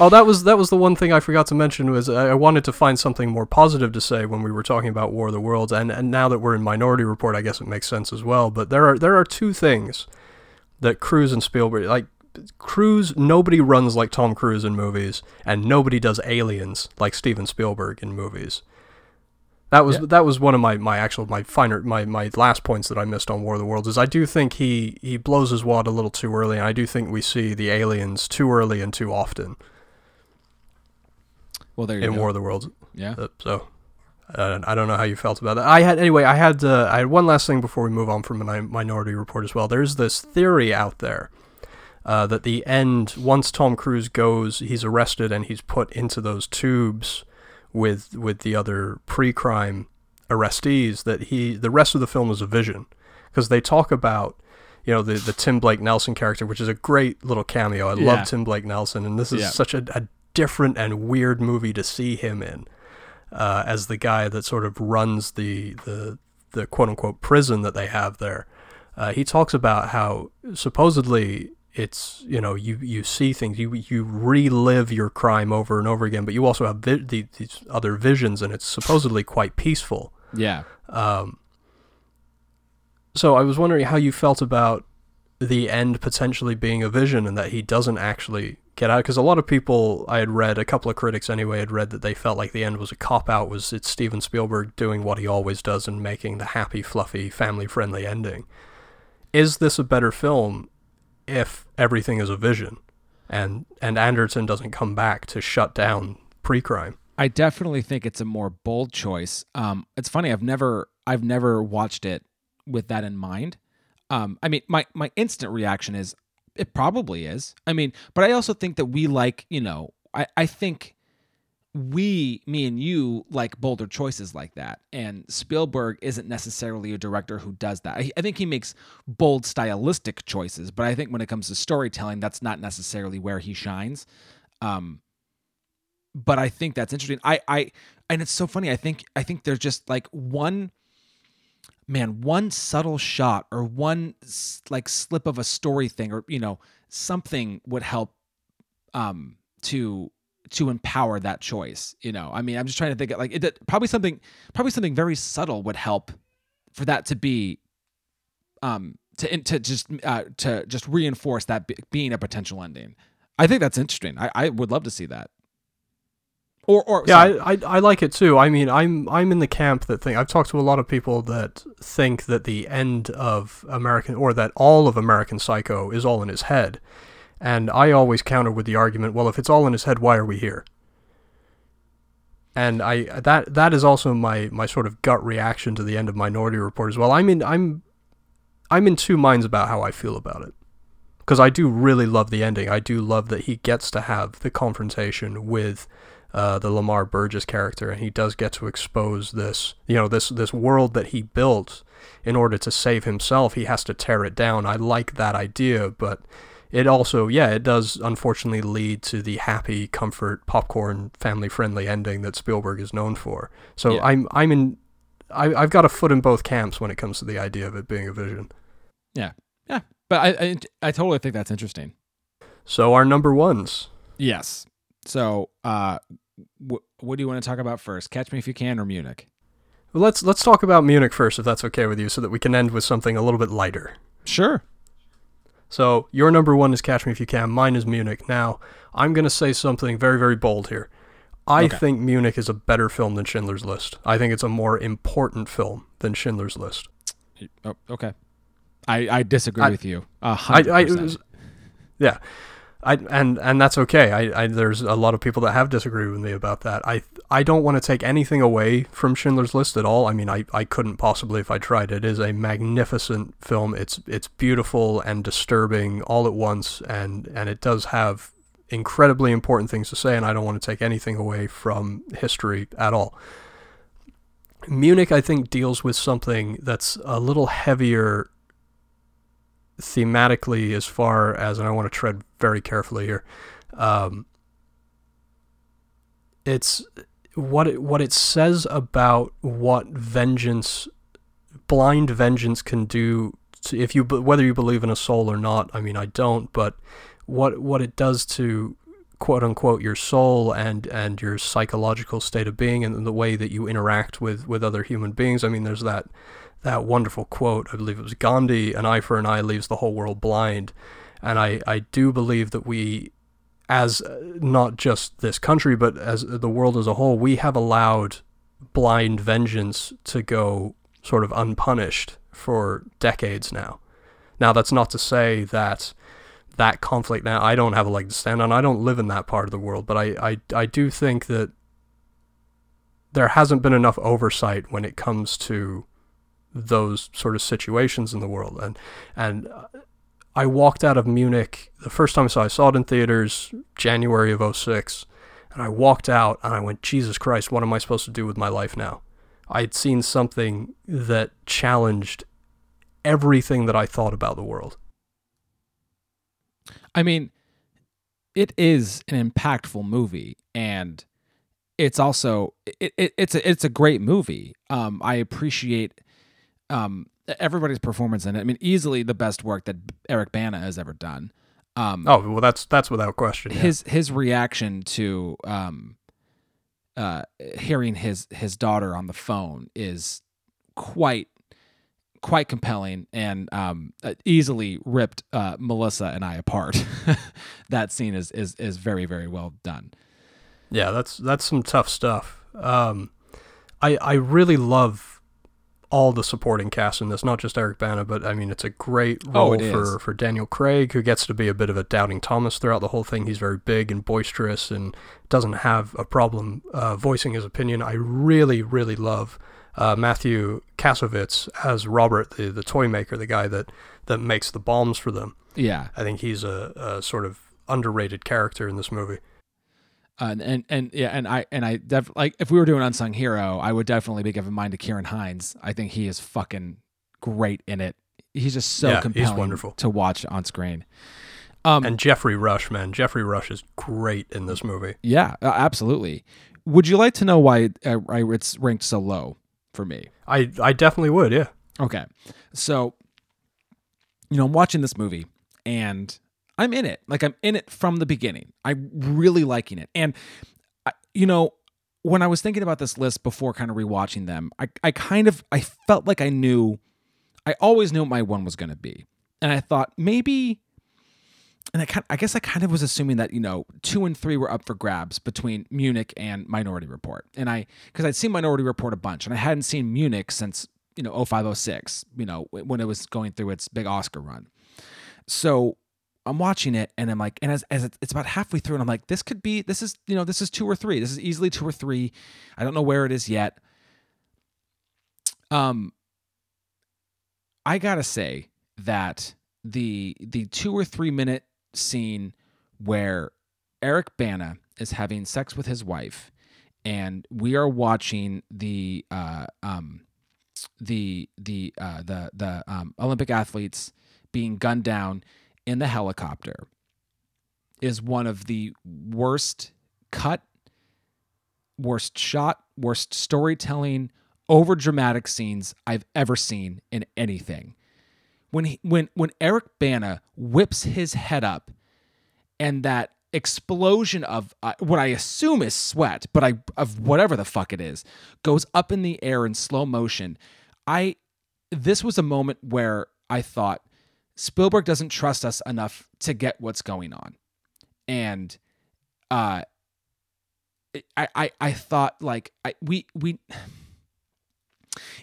oh, that was that was the one thing I forgot to mention was I wanted to find something more positive to say when we were talking about War of the Worlds, and and now that we're in Minority Report, I guess it makes sense as well. But there are there are two things that Cruise and Spielberg like Cruise, nobody runs like Tom Cruise in movies, and nobody does aliens like Steven Spielberg in movies. That was yeah. that was one of my, my actual my finer my, my last points that I missed on War of the Worlds is I do think he he blows his wad a little too early, and I do think we see the aliens too early and too often. Well, there you in go. War of the Worlds. Yeah. Uh, so uh, I don't know how you felt about that. I had anyway. I had uh, I had one last thing before we move on from a Minority Report as well. There's this theory out there uh, that the end, once Tom Cruise goes, he's arrested and he's put into those tubes with with the other pre-crime arrestees. That he, the rest of the film is a vision, because they talk about you know the the Tim Blake Nelson character, which is a great little cameo. I yeah. love Tim Blake Nelson, and this is yeah. such a, a, different and weird movie to see him in uh, as the guy that sort of runs the the the quote unquote prison that they have there. Uh, he talks about how supposedly it's you know you you see things you you relive your crime over and over again but you also have vi- the, these other visions and it's supposedly quite peaceful. Yeah. Um so i was wondering how you felt about the end potentially being a vision and that he doesn't actually get out because a lot of people i had read a couple of critics anyway had read that they felt like the end was a cop out was it's steven spielberg doing what he always does and making the happy fluffy family friendly ending. Is this a better film if everything is a vision and and Anderson doesn't come back to shut down pre-crime. I definitely think it's a more bold choice. Um, it's funny I've never I've never watched it with that in mind. Um, I mean my my instant reaction is it probably is. I mean, but I also think that we like, you know, I I think we, me and you, like bolder choices like that. And Spielberg isn't necessarily a director who does that. I, I, think he makes bold stylistic choices, but I think when it comes to storytelling, that's not necessarily where he shines. Um, but I think that's interesting. I, I, and it's so funny. I think, I think there's just like one man, one subtle shot or one like slip of a story thing or you know something would help um to to empower that choice. You know, I mean, I'm just trying to think like it probably something probably something very subtle would help for that to be um to to just uh, to just reinforce that being a potential ending. I think that's interesting. I, I would love to see that. Or, or yeah, I, I, I like it too. I mean, I'm I'm in the camp that think I've talked to a lot of people that think that the end of American or that all of American Psycho is all in his head, and I always counter with the argument, well, if it's all in his head, why are we here? And I that that is also my my sort of gut reaction to the end of Minority Report as well. I mean, I'm I'm in two minds about how I feel about it because I do really love the ending. I do love that he gets to have the confrontation with uh, the Lamar Burgess character, and he does get to expose this, you know, this this world that he built in order to save himself. He has to tear it down. I like that idea, but it also, yeah, it does unfortunately lead to the happy, comfort, popcorn, family-friendly ending that Spielberg is known for. So yeah. I'm I'm in, I, I've got a foot in both camps when it comes to the idea of it being a vision. Yeah, yeah, but I I, I totally think that's interesting. So our number ones. Yes. So, uh, wh- what do you want to talk about first? Catch Me If You Can or Munich? Well, let's let's talk about Munich first, if that's okay with you, so that we can end with something a little bit lighter. Sure. So your number one is Catch Me If You Can. Mine is Munich. Now I'm going to say something very very bold here. I okay. think Munich is a better film than Schindler's List. I think it's a more important film than Schindler's List. Oh, okay. I, I disagree I, with you. A hundred percent. Yeah. I and and that's okay. I, I there's a lot of people that have disagreed with me about that. I I don't want to take anything away from Schindler's List at all. I mean, I, I couldn't possibly if I tried. It is a magnificent film. It's it's beautiful and disturbing all at once, and and it does have incredibly important things to say. And I don't want to take anything away from history at all. Munich, I think, deals with something that's a little heavier thematically as far as, and I want to tread very carefully here. Um, it's what it, what it says about what vengeance, blind vengeance, can do. To, if you whether you believe in a soul or not, I mean I don't, but what what it does to quote unquote your soul and and your psychological state of being and the way that you interact with with other human beings. I mean, there's that that wonderful quote. I believe it was Gandhi, an eye for an eye leaves the whole world blind. And I, I do believe that we, as uh, not just this country, but as the world as a whole, we have allowed blind vengeance to go sort of unpunished for decades now. Now, that's not to say that that conflict now, I don't have a leg to stand on. I don't live in that part of the world, but I, I, I do think that there hasn't been enough oversight when it comes to those sort of situations in the world. And and I walked out of Munich the first time I saw I saw it in theaters January of 06 and I walked out and I went Jesus Christ what am I supposed to do with my life now? I had seen something that challenged everything that I thought about the world. I mean, it is an impactful movie and it's also it, it, it's a it's a great movie. Um, I appreciate um, everybody's performance in it. I mean, easily the best work that Eric Bana has ever done. Um, oh well, that's that's without question. His yeah. his reaction to um, uh, hearing his his daughter on the phone is quite quite compelling and um, easily ripped uh, Melissa and I apart. that scene is is is very very well done. Yeah, that's that's some tough stuff. Um, I I really love all the supporting cast in this, not just Eric Bana, but I mean, it's a great oh, role oh, for, for Daniel Craig, who gets to be a bit of a doubting Thomas throughout the whole thing. He's very big and boisterous and doesn't have a problem uh, voicing his opinion. I really, really love uh, Matthew Kassovitz as Robert, the, the toy maker, the guy that, that makes the bombs for them. Yeah. I think he's a, a sort of underrated character in this movie. Uh, and and yeah, and I and I def like if we were doing unsung hero, I would definitely be giving mine to Ciarán Hines. I think he is fucking great in it. He's just so yeah, compelling wonderful. to watch on screen. Um, and Geoffrey Rush, man, Geoffrey Rush is great in this movie. Yeah, absolutely. Would you like to know why uh, it's ranked so low for me? I I definitely would. Yeah. Okay. So, you know, I'm watching this movie and I'm in it. Like I'm in it from the beginning. I'm really liking it. And, I, you know, when I was thinking about this list before kind of rewatching them, I, I kind of, I felt like I knew, I always knew what my one was going to be. And I thought maybe, and I, kind, I guess I kind of was assuming that, you know, two and three were up for grabs between Munich and Minority Report. And I, because I'd seen Minority Report a bunch and I hadn't seen Munich since you know 0506 you know when it was going through its big oscar run so i'm watching it and i'm like and as, as it's about halfway through and i'm like this could be this is you know this is two or three. This is easily two or three. I don't know where it is yet. Um i gotta say that the the two or three minute scene where eric bana is having sex with his wife and we are watching the uh um the the uh, the the um, Olympic athletes being gunned down in the helicopter is one of the worst cut, worst shot, worst storytelling, over dramatic scenes I've ever seen in anything. When he, when when Eric Bana whips his head up, and that explosion of uh, what I assume is sweat, but I of whatever the fuck it is, goes up in the air in slow motion. I this was a moment where I thought Spielberg doesn't trust us enough to get what's going on. And uh I I I thought like I we we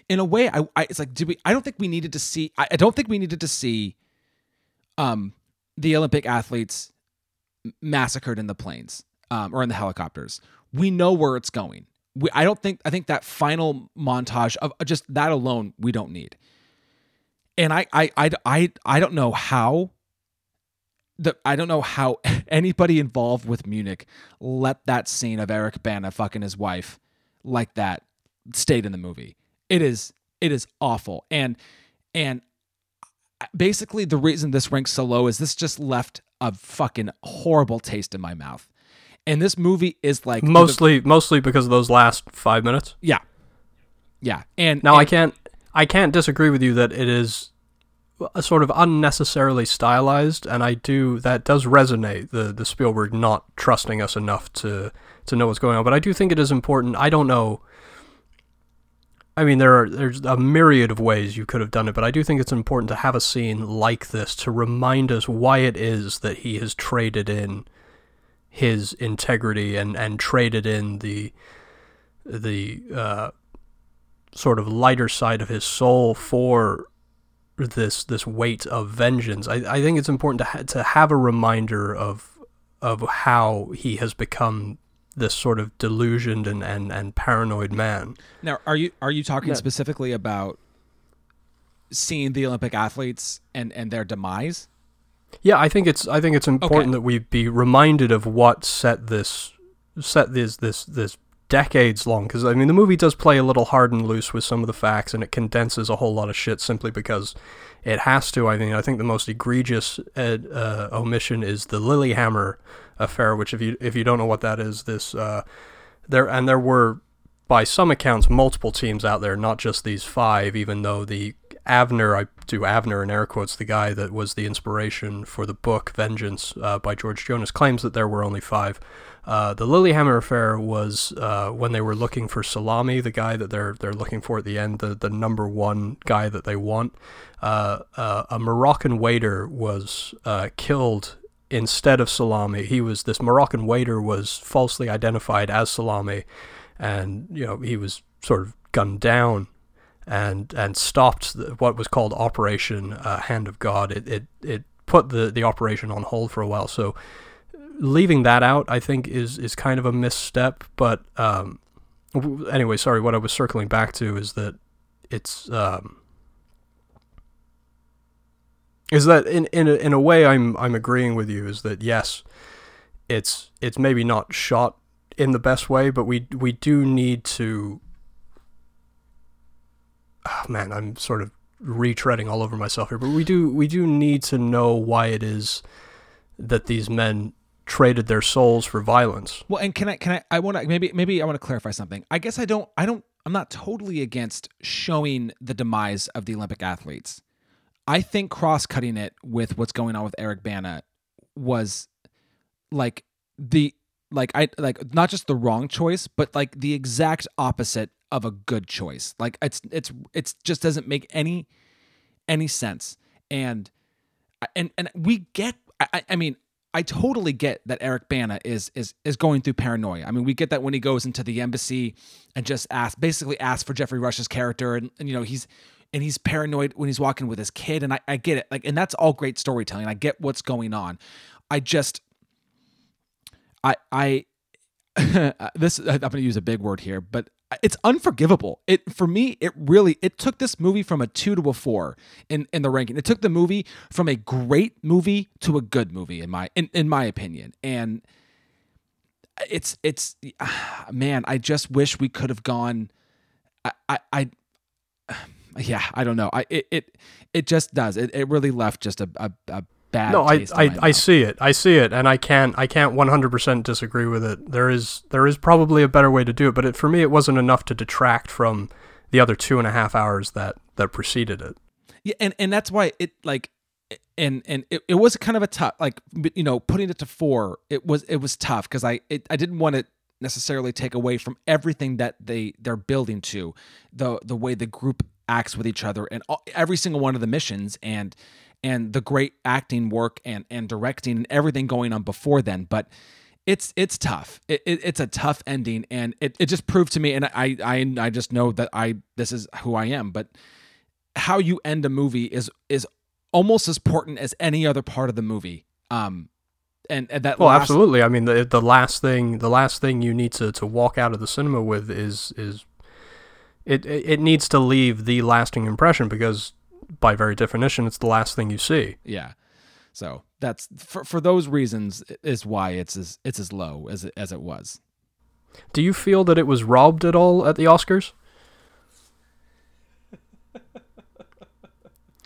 in a way I, I it's like did we I don't think we needed to see I, I don't think we needed to see um the Olympic athletes massacred in the planes um, or in the helicopters. We know where it's going. We, I don't think I think that final montage of just that alone we don't need. And I I I I, I don't know how the I don't know how anybody involved with Munich let that scene of Eric Bana fucking his wife like that stayed in the movie. It is it is awful. And and basically the reason this ranks so low is this just left a fucking horrible taste in my mouth. And this movie is like mostly the, mostly because of those last five minutes. Yeah, yeah. And now and, I can't I can't disagree with you that it is a sort of unnecessarily stylized, and I do that does resonate the the Spielberg not trusting us enough to to know what's going on. But I do think it is important. I don't know. I mean, there are there's a myriad of ways you could have done it, but I do think it's important to have a scene like this to remind us why it is that he has traded in his integrity and and traded in the the uh, sort of lighter side of his soul for this this weight of vengeance. I, I think it's important to ha- to have a reminder of of how he has become this sort of delusioned and, and, and paranoid man. Now, are you are you talking specifically about seeing the Olympic athletes and, and their demise? Yeah, I think it's I think it's important okay. that we be reminded of what set this set this this this decades long because I mean the movie does play a little hard and loose with some of the facts and it condenses a whole lot of shit simply because it has to. I mean I think the most egregious ed, uh, omission is the Lillehammer affair, which if you if you don't know what that is, this uh, there and there were by some accounts multiple teams out there, not just these five, even though the Avner, I do Avner in air quotes, the guy that was the inspiration for the book Vengeance uh, by George Jonas, claims that there were only five. Uh, the Lillehammer affair was uh, when they were looking for Salameh, the guy that they're they're looking for at the end, the, the number one guy that they want. Uh, uh, a Moroccan waiter was uh, killed instead of Salameh. He was this Moroccan waiter was falsely identified as Salameh, and you know he was sort of gunned down and and stopped what was called Operation Hand of God. It, it it put the the operation on hold for a while. So leaving that out, I think, is is kind of a misstep. But um, anyway, sorry. What I was circling back to is that it's um, is that in in a, in a way I'm I'm agreeing with you. Is that yes, it's it's maybe not shot in the best way, but we we do need to oh man, I'm sort of retreading all over myself here, but we do we do need to know why it is that these men traded their souls for violence. Well, and can I can I I want to maybe maybe I want to clarify something. I guess I don't I don't I'm not totally against showing the demise of the Olympic athletes. I think cross cutting it with what's going on with Eric Bana was like the like I like not just the wrong choice, but like the exact opposite of a good choice. Like it's it's it's just doesn't make any any sense. And and and we get I, I mean I totally get that Eric Bana is is is going through paranoia. I mean, we get that when he goes into the embassy and just ask basically asks for Geoffrey Rush's character and, and you know, he's and he's paranoid when he's walking with his kid and I, I get it. Like and that's all great storytelling. I get what's going on. I just I I this I'm going to use a big word here, but it's unforgivable. It for me, it really it took this movie from a two to a four in in the ranking. It took the movie from a great movie to a good movie in my in, in my opinion. And it's it's man, I just wish we could have gone. I I, I yeah, I don't know. I it it, it just does. It, it really left just a, a, a bad. No, I I, I see it. I see it, and I can't I can't 100% disagree with it. There is there is probably a better way to do it, but it, for me, it wasn't enough to detract from the other two and a half hours that that preceded it. Yeah, and and that's why it like. And and it, it was kind of a tough like you know putting it to four it was it was tough because I it, I didn't want to necessarily take away from everything that they they're building to the the way the group acts with each other and all, every single one of the missions and and the great acting work and and directing and everything going on before then but it's it's tough. It, it, it's a tough ending and it, it just proved to me and I, I i just know that i this is who i am but how you end a movie is is almost as important as any other part of the movie um and, and that well last, absolutely. I mean the, the last thing the last thing you need to, to walk out of the cinema with is is it it needs to leave the lasting impression because by very definition, it's the last thing you see. Yeah. So that's for for those reasons is why it's as it's as low as it, as it was. Do you feel that it was robbed at all at the Oscars?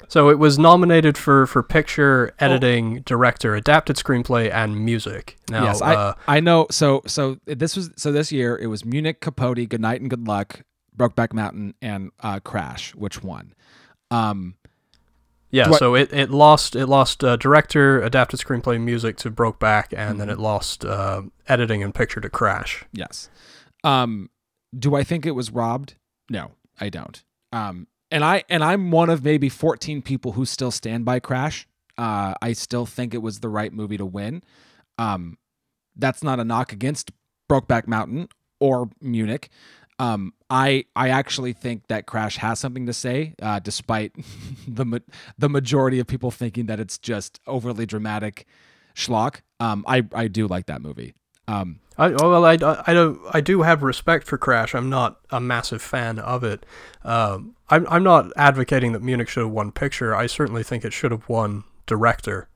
so it was nominated for, for picture, editing, oh. director, adapted screenplay, and music. Now, yes, uh, I I know. So so this was so this year it was Munich, Capote, Good Night and Good Luck, Brokeback Mountain, and uh, Crash. Which one? Um, yeah, so it, it lost it lost uh, director, adapted screenplay, music to Brokeback, and mm-hmm. then it lost uh, editing and picture to Crash. Yes. Um, do I think it was robbed? No, I don't. Um, and I and I'm one of maybe 14 people who still stand by Crash. Uh, I still think it was the right movie to win. Um, that's not a knock against Brokeback Mountain or Munich. Um, I I actually think that Crash has something to say, uh, despite the the majority of people thinking that it's just overly dramatic schlock. Um, I I do like that movie. Um, I well I, I don't I do have respect for Crash. I'm not a massive fan of it. Um, I'm I'm not advocating that Munich should have won picture. I certainly think it should have won director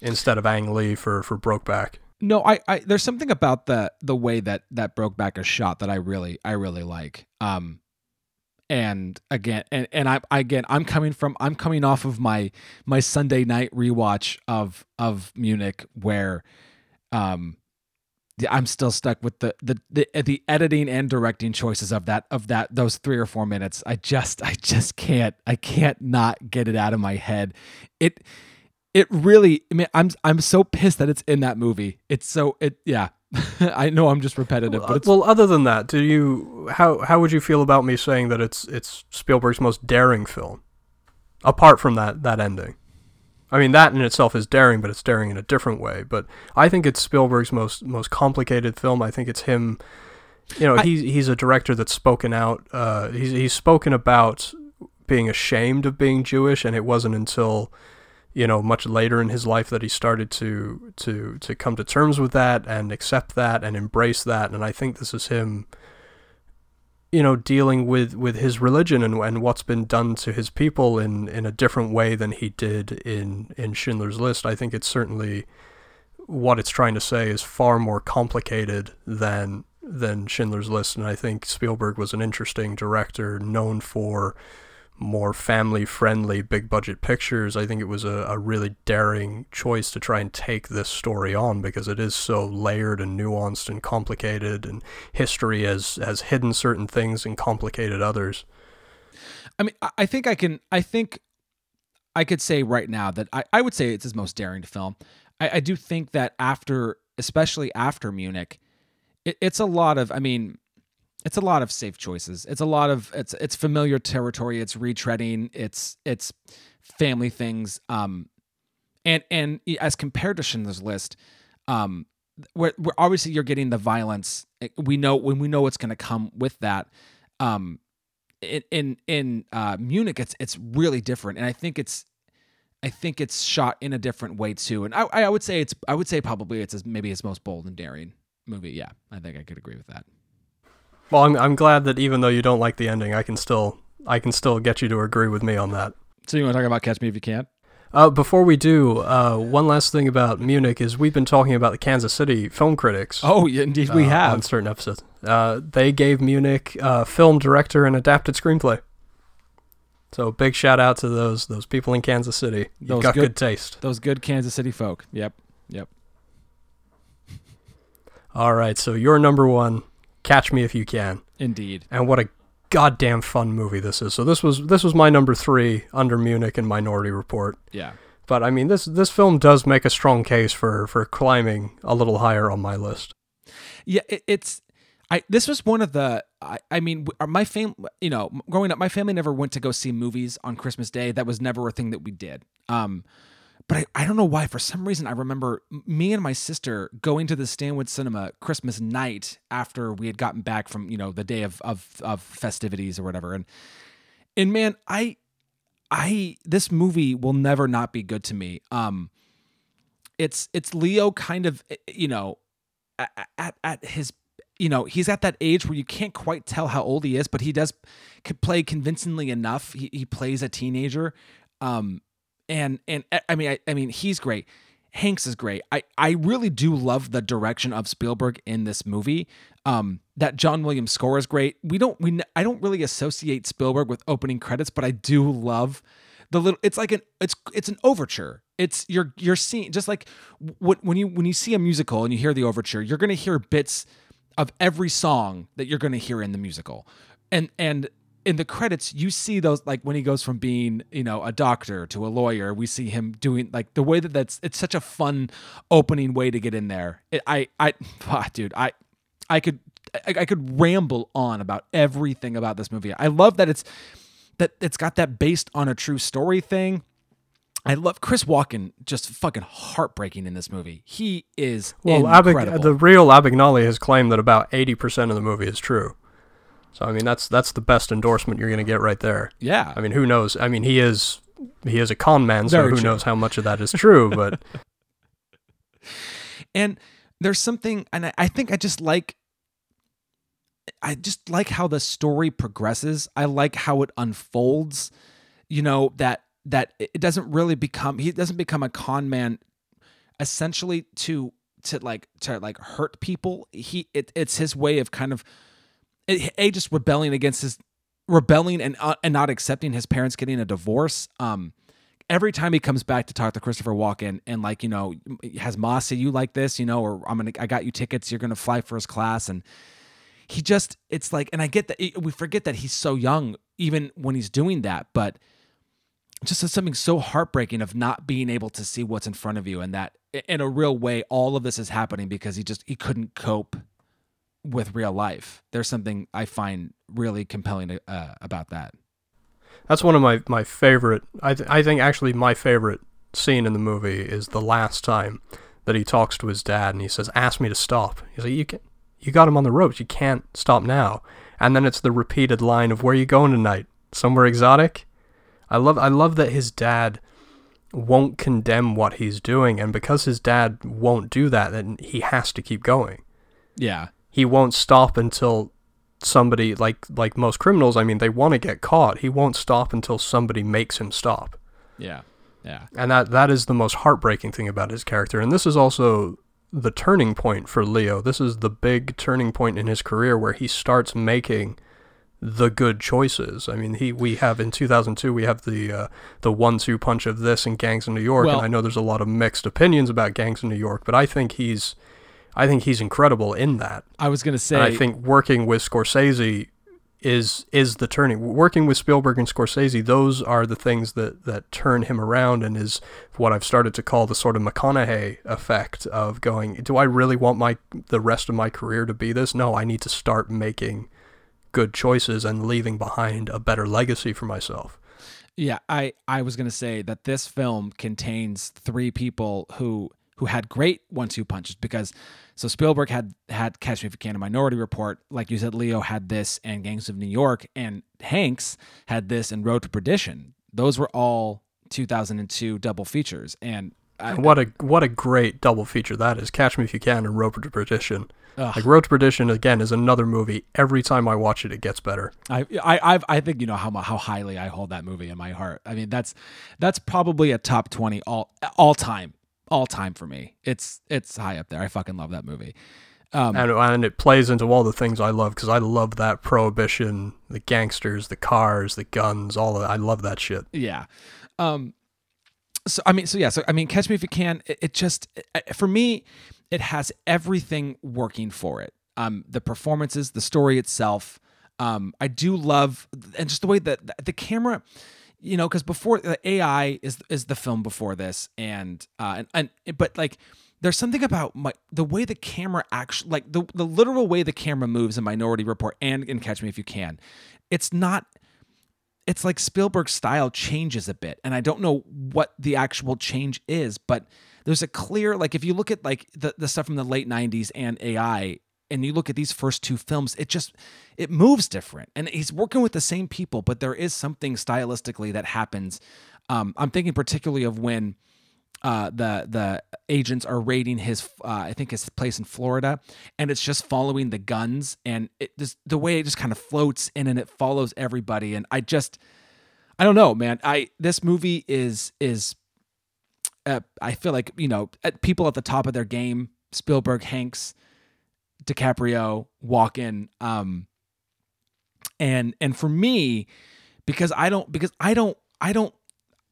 instead of Ang Lee for for Brokeback. No, I, I there's something about the the way that that Brokeback a shot that I really I really like. Um and again and and I again I'm coming from I'm coming off of my my Sunday night rewatch of of Munich where um I'm still stuck with the, the the the editing and directing choices of that of that those 3 or 4 minutes. I just I just can't I can't not get it out of my head. It it really I mean I'm I'm so pissed that it's in that movie. It's so it yeah. I know I'm just repetitive, well, but it's well. Other than that, do you how how would you feel about me saying that it's it's Spielberg's most daring film, apart from that that ending? I mean, that in itself is daring, but it's daring in a different way. But I think it's Spielberg's most most complicated film. I think it's him. You know, I, he's he's a director that's spoken out. Uh, he's he's spoken about being ashamed of being Jewish, and it wasn't until you know much later in his life that he started to to to come to terms with that and accept that and embrace that. And I think this is him you know dealing with with his religion and and what's been done to his people in in a different way than he did in in Schindler's List. I think it's certainly what it's trying to say is far more complicated than than Schindler's List. And I think Spielberg was an interesting director known for more family friendly, big budget pictures, I think it was a, a really daring choice to try and take this story on because it is so layered and nuanced and complicated, and history has, has hidden certain things and complicated others. I mean, I think I can, I think I could say right now that I, I would say it's his most daring film. I, I do think that after, especially after Munich, it, it's a lot of, I mean, it's a lot of safe choices. It's a lot of it's it's familiar territory. It's retreading. It's it's family things. Um, and and as compared to Schindler's List, um, where, where obviously you're getting the violence. We know when we know what's going to come with that. Um, in in in uh, Munich, it's it's really different, and I think it's I think it's shot in a different way too. And I I would say it's I would say probably it's maybe his most bold and daring movie. Yeah, I think I could agree with that. Well, I'm I'm glad that even though you don't like the ending, I can still I can still get you to agree with me on that. So you want to talk about Catch Me If You Can? Uh, before we do, uh, one last thing about Munich is we've been talking about the Kansas City film critics. Oh, indeed, we uh, have on certain episodes. Uh, they gave Munich uh, film director and adapted screenplay. So big shout out to those those people in Kansas City. You've those got good, good taste. Those good Kansas City folk. Yep, yep. All right, so your number one Catch Me If You Can. Indeed. And what a goddamn fun movie this is. So this was this was my number three under Munich and Minority Report. Yeah. But I mean this this film does make a strong case for for climbing a little higher on my list. Yeah, it, it's I this was one of the I, I mean my fam you know growing up my family never went to go see movies on Christmas Day. That was never a thing that we did. Um but I, I don't know why. For some reason, I remember me and my sister going to the Stanwood Cinema Christmas night after we had gotten back from you know the day of of, of festivities or whatever. And and man, I I this movie will never not be good to me. Um, it's it's Leo kind of eh, you know at at, at his you know he's at that age where you can't quite tell how old he is, but he does play convincingly enough. He he plays a teenager. Um, and and eh, I mean I, I mean he's great. Hanks is great. I, I really do love the direction of Spielberg in this movie. Um, that John Williams score is great. We don't we I don't really associate Spielberg with opening credits, but I do love the little. It's like an it's it's an overture. It's you're you're seeing just like what when you when you see a musical and you hear the overture, you're gonna hear bits of every song that you're gonna hear in the musical, and and in the credits you see those like when he goes from being you know a doctor to a lawyer we see him doing like the way that that's it's such a fun opening way to get in there it, i i oh, dude i i could I, I could ramble on about everything about this movie i love that it's that it's got that based on a true story thing I love Chris Walken, just fucking heartbreaking in this movie. He is well. Abig- the real Abagnale has claimed that about eighty percent of the movie is true. So I mean that's that's the best endorsement you're going to get right there. Yeah. I mean who knows? I mean he is he is a con man, so Very who true. knows how much of that is true, but And there's something and I, I think I just like I just like how the story progresses. I like how it unfolds. You know, that that it doesn't really become he doesn't become a con man essentially to to like to like hurt people. He it, it's his way of kind of a just rebelling against his rebelling and uh, and not accepting his parents getting a divorce. Um, every time he comes back to talk to Christopher Walken and like you know has Mossy you like this you know or I'm gonna I got you tickets you're gonna fly first class and he just it's like and I get that we forget that he's so young even when he's doing that but just something so heartbreaking of not being able to see what's in front of you and that in a real way all of this is happening because he just he couldn't cope with real life. There's something I find really compelling uh, about that. That's one of my, my favorite. I, th- I think actually my favorite scene in the movie is the last time that he talks to his dad and he says, "Ask me to stop." He's like, "You can, you got him on the ropes. You can't stop now." And then it's the repeated line of, "Where are you going tonight? Somewhere exotic?" I love I love that his dad won't condemn what he's doing, and because his dad won't do that, then he has to keep going. Yeah, he won't stop until somebody like like most criminals i mean they want to get caught. He won't stop until somebody makes him stop. Yeah yeah. And that that is the most heartbreaking thing about his character. And this is also the turning point for leo. This is the big turning point in his career where he starts making the good choices. I mean, he we have in 2002 we have the uh, the one-two punch of this and Gangs in New York, Well- and I know there's a lot of mixed opinions about Gangs in New York, but I think he's I think he's incredible in that. I was gonna say And I think working with Scorsese is is the turning. Working with Spielberg and Scorsese, those are the things that that turn him around and is what I've started to call the sort of McConaughey effect of going, do I really want my the rest of my career to be this? No, I need to start making good choices and leaving behind a better legacy for myself. Yeah, I I was going to say that this film contains three people who who had great one-two punches because so Spielberg had had Catch Me If You Can, a Minority Report, like you said. Leo had this and Gangs of New York, and Hanks had this and Road to Perdition. Those were all 2002 double features, and I, what a what a great double feature that is! Catch Me If You Can and Road to Perdition. Ugh. Like Road to Perdition again is another movie. Every time I watch it, it gets better. I I I've, I think you know how how highly I hold that movie in my heart. I mean that's that's probably a top twenty all all time all time for me. It's it's high up there. I fucking love that movie. Um, and and it plays into all the things I love because I love that prohibition, the gangsters, the cars, the guns, all of that. I love that shit. yeah. Um. So I mean, so yeah. So I mean, Catch Me If You Can. It, it just it- for me, it has everything working for it. Um, the performances, the story itself. Um, I do love and just the way that the camera. You know, because before the AI is is the film before this, and uh, and, and but like there's something about my the way the camera actually like the the literal way the camera moves in Minority Report and in Catch Me If You Can, it's not. It's like Spielberg's style changes a bit, and I don't know what the actual change is, but there's a clear like if you look at like the the stuff from the late '90s and AI, and you look at these first two films, it just it moves different. And he's working with the same people, but there is something stylistically that happens. Um, I'm thinking particularly of when uh, the the agents are raiding his uh, I think his place in Florida, and it's just following the guns, and it just the way it just kind of floats in and it follows everybody, and I just I don't know, man. I this movie is is uh, I feel like you know at people at the top of their game, Spielberg, Hanks, DiCaprio, Walken, um, and and for me, because I don't because I don't I don't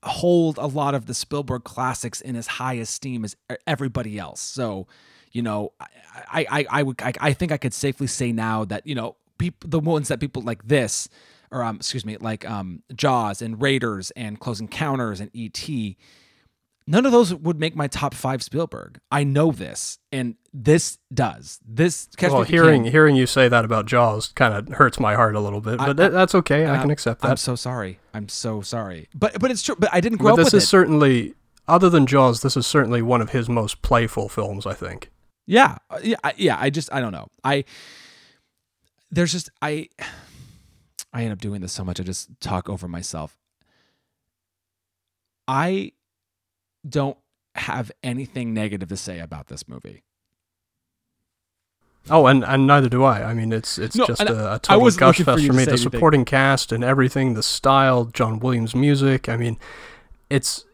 hold a lot of the Spielberg classics in as high esteem as everybody else. So, you know, I I I, I would I, I think I could safely say now that you know people the ones that people like this or um excuse me like um Jaws and Raiders and Close Encounters and E.T. None of those would make my top five Spielberg. I know this, and this does. This Catch well, hearing Can- hearing you say that about Jaws kind of hurts my heart a little bit, I- but that's okay. I uh, can accept that. I'm so sorry. I'm so sorry. But but it's true. But I didn't grow But up this is it. certainly, other than Jaws, this is certainly one of his most playful films. I think. Yeah, uh, yeah, yeah. I just I don't know. I there's just I I end up doing this so much. I just talk over myself. I don't have anything negative to say about this movie. Oh, and, and neither do I. I mean, it's it's No, just a, a total gush looking for fest for to me. The anything. supporting cast and everything, the style, John Williams' music. I mean, it's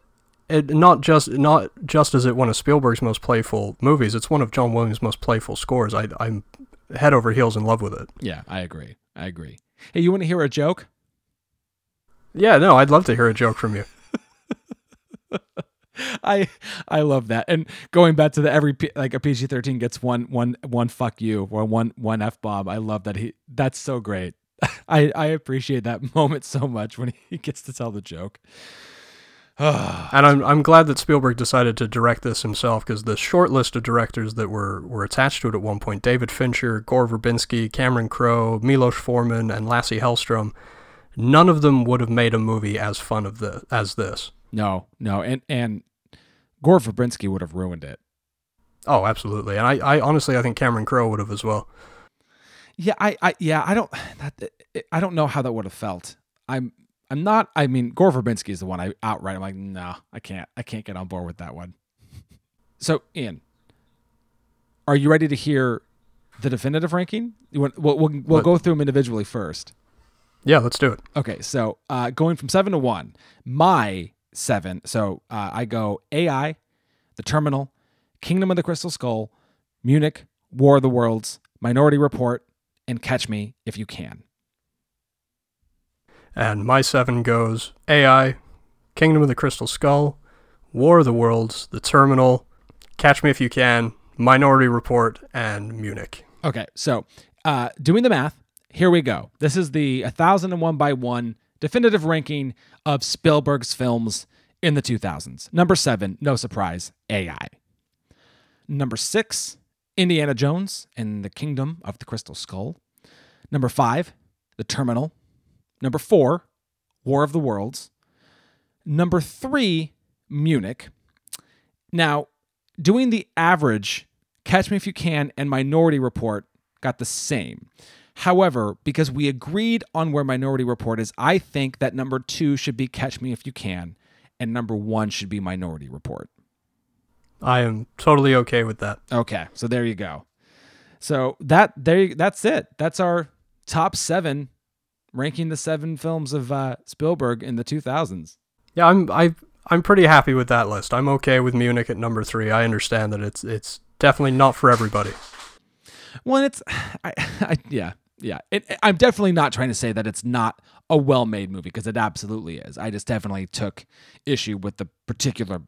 it, not just not just is it one of Spielberg's most playful movies. It's one of John Williams' most playful scores. I, I'm head over heels in love with it. Yeah, I agree. I agree. Hey, you want to hear a joke? Yeah, no, I'd love to hear a joke from you. I I love that. And going back to the every like a PG thirteen gets one one one fuck you or one one f bomb. I love that he. That's so great. I I appreciate that moment so much when he gets to tell the joke. And I'm I'm glad that Spielberg decided to direct this himself because the short list of directors that were were attached to it at one point David Fincher, Gore Verbinski, Cameron Crowe, Milos Forman, and Lasse Hallström none of them would have made a movie as fun of the as this. No, no, and and Gore Verbinski would have ruined it. Oh, absolutely. And I, I honestly I think Cameron Crowe would have as well. Yeah, I, I yeah, I don't that I don't know how that would have felt. I'm I'm not I mean Gore Verbinski is the one I outright I'm like, no, I can't I can't get on board with that one. So Ian, are you ready to hear the definitive ranking? You want, we'll we'll, we'll What- go through them individually first. Yeah, let's do it. Okay, so uh, going from seven to one, my seven. So uh, I go AI, The Terminal, Kingdom of the Crystal Skull, Munich, War of the Worlds, Minority Report, and Catch Me If You Can. And my seven goes AI, Kingdom of the Crystal Skull, War of the Worlds, The Terminal, Catch Me If You Can, Minority Report, and Munich. Okay, so uh, doing the math, here we go. This is the 1001 by 1 definitive ranking of Spielberg's films in the 2000s. Number seven, no surprise, AI. Number six, Indiana Jones and the Kingdom of the Crystal Skull. Number five, The Terminal. Number four, War of the Worlds. Number three, Munich. Now, doing the average, Catch Me If You Can and Minority Report got the same. However, because we agreed on where Minority Report is, I think that number two should be Catch Me If You Can, and number one should be Minority Report. I am totally okay with that. Okay, so there you go. So that there, that's it. That's our top seven, ranking the seven films of uh, Spielberg in the 2000s. Yeah, I'm I I'm pretty happy with that list. I'm okay with Munich at number three. I understand that it's it's definitely not for everybody. Well, it's I, I yeah yeah. It, I'm definitely not trying to say that it's not a well-made movie because it absolutely is. I just definitely took issue with the particular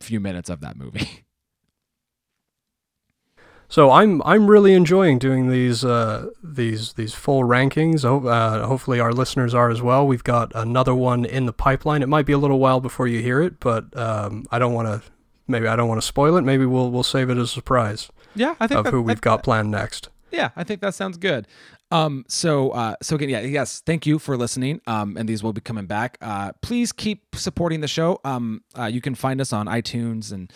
few minutes of that movie. So I'm I'm really enjoying doing these uh, these these full rankings. Uh, hopefully our listeners are as well. We've got another one in the pipeline. It might be a little while before you hear it, but um, I don't want to. Maybe I don't want to spoil it. Maybe we'll we'll save it as a surprise. Yeah, I think of that, who we've that, got planned next. Yeah, I think that sounds good. Um, so, uh, so again, yeah, yes, thank you for listening. Um, and these will be coming back. Uh, please keep supporting the show. Um, uh, you can find us on iTunes and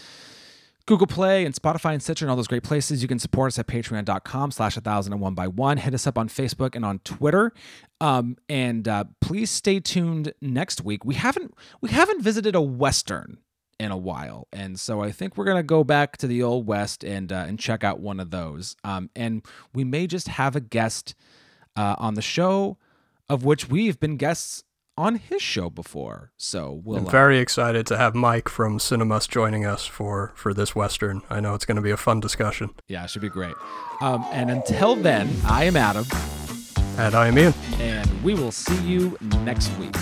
Google Play and Spotify and Stitcher and all those great places. You can support us at patreon.com slash 1001 by one. Hit us up on Facebook and on Twitter. Um, and, uh, please stay tuned next week. We haven't, we haven't visited a Western in a while, and so I think we're gonna go back to the old west and uh, and check out one of those. Um, and we may just have a guest uh, on the show, of which we've been guests on his show before. So we'll. I'm very excited to have Mike from Cinemus joining us for for this western. I know it's going to be a fun discussion. Yeah, it should be great. Um, and until then, I am Adam, and I am Ian, and we will see you next week.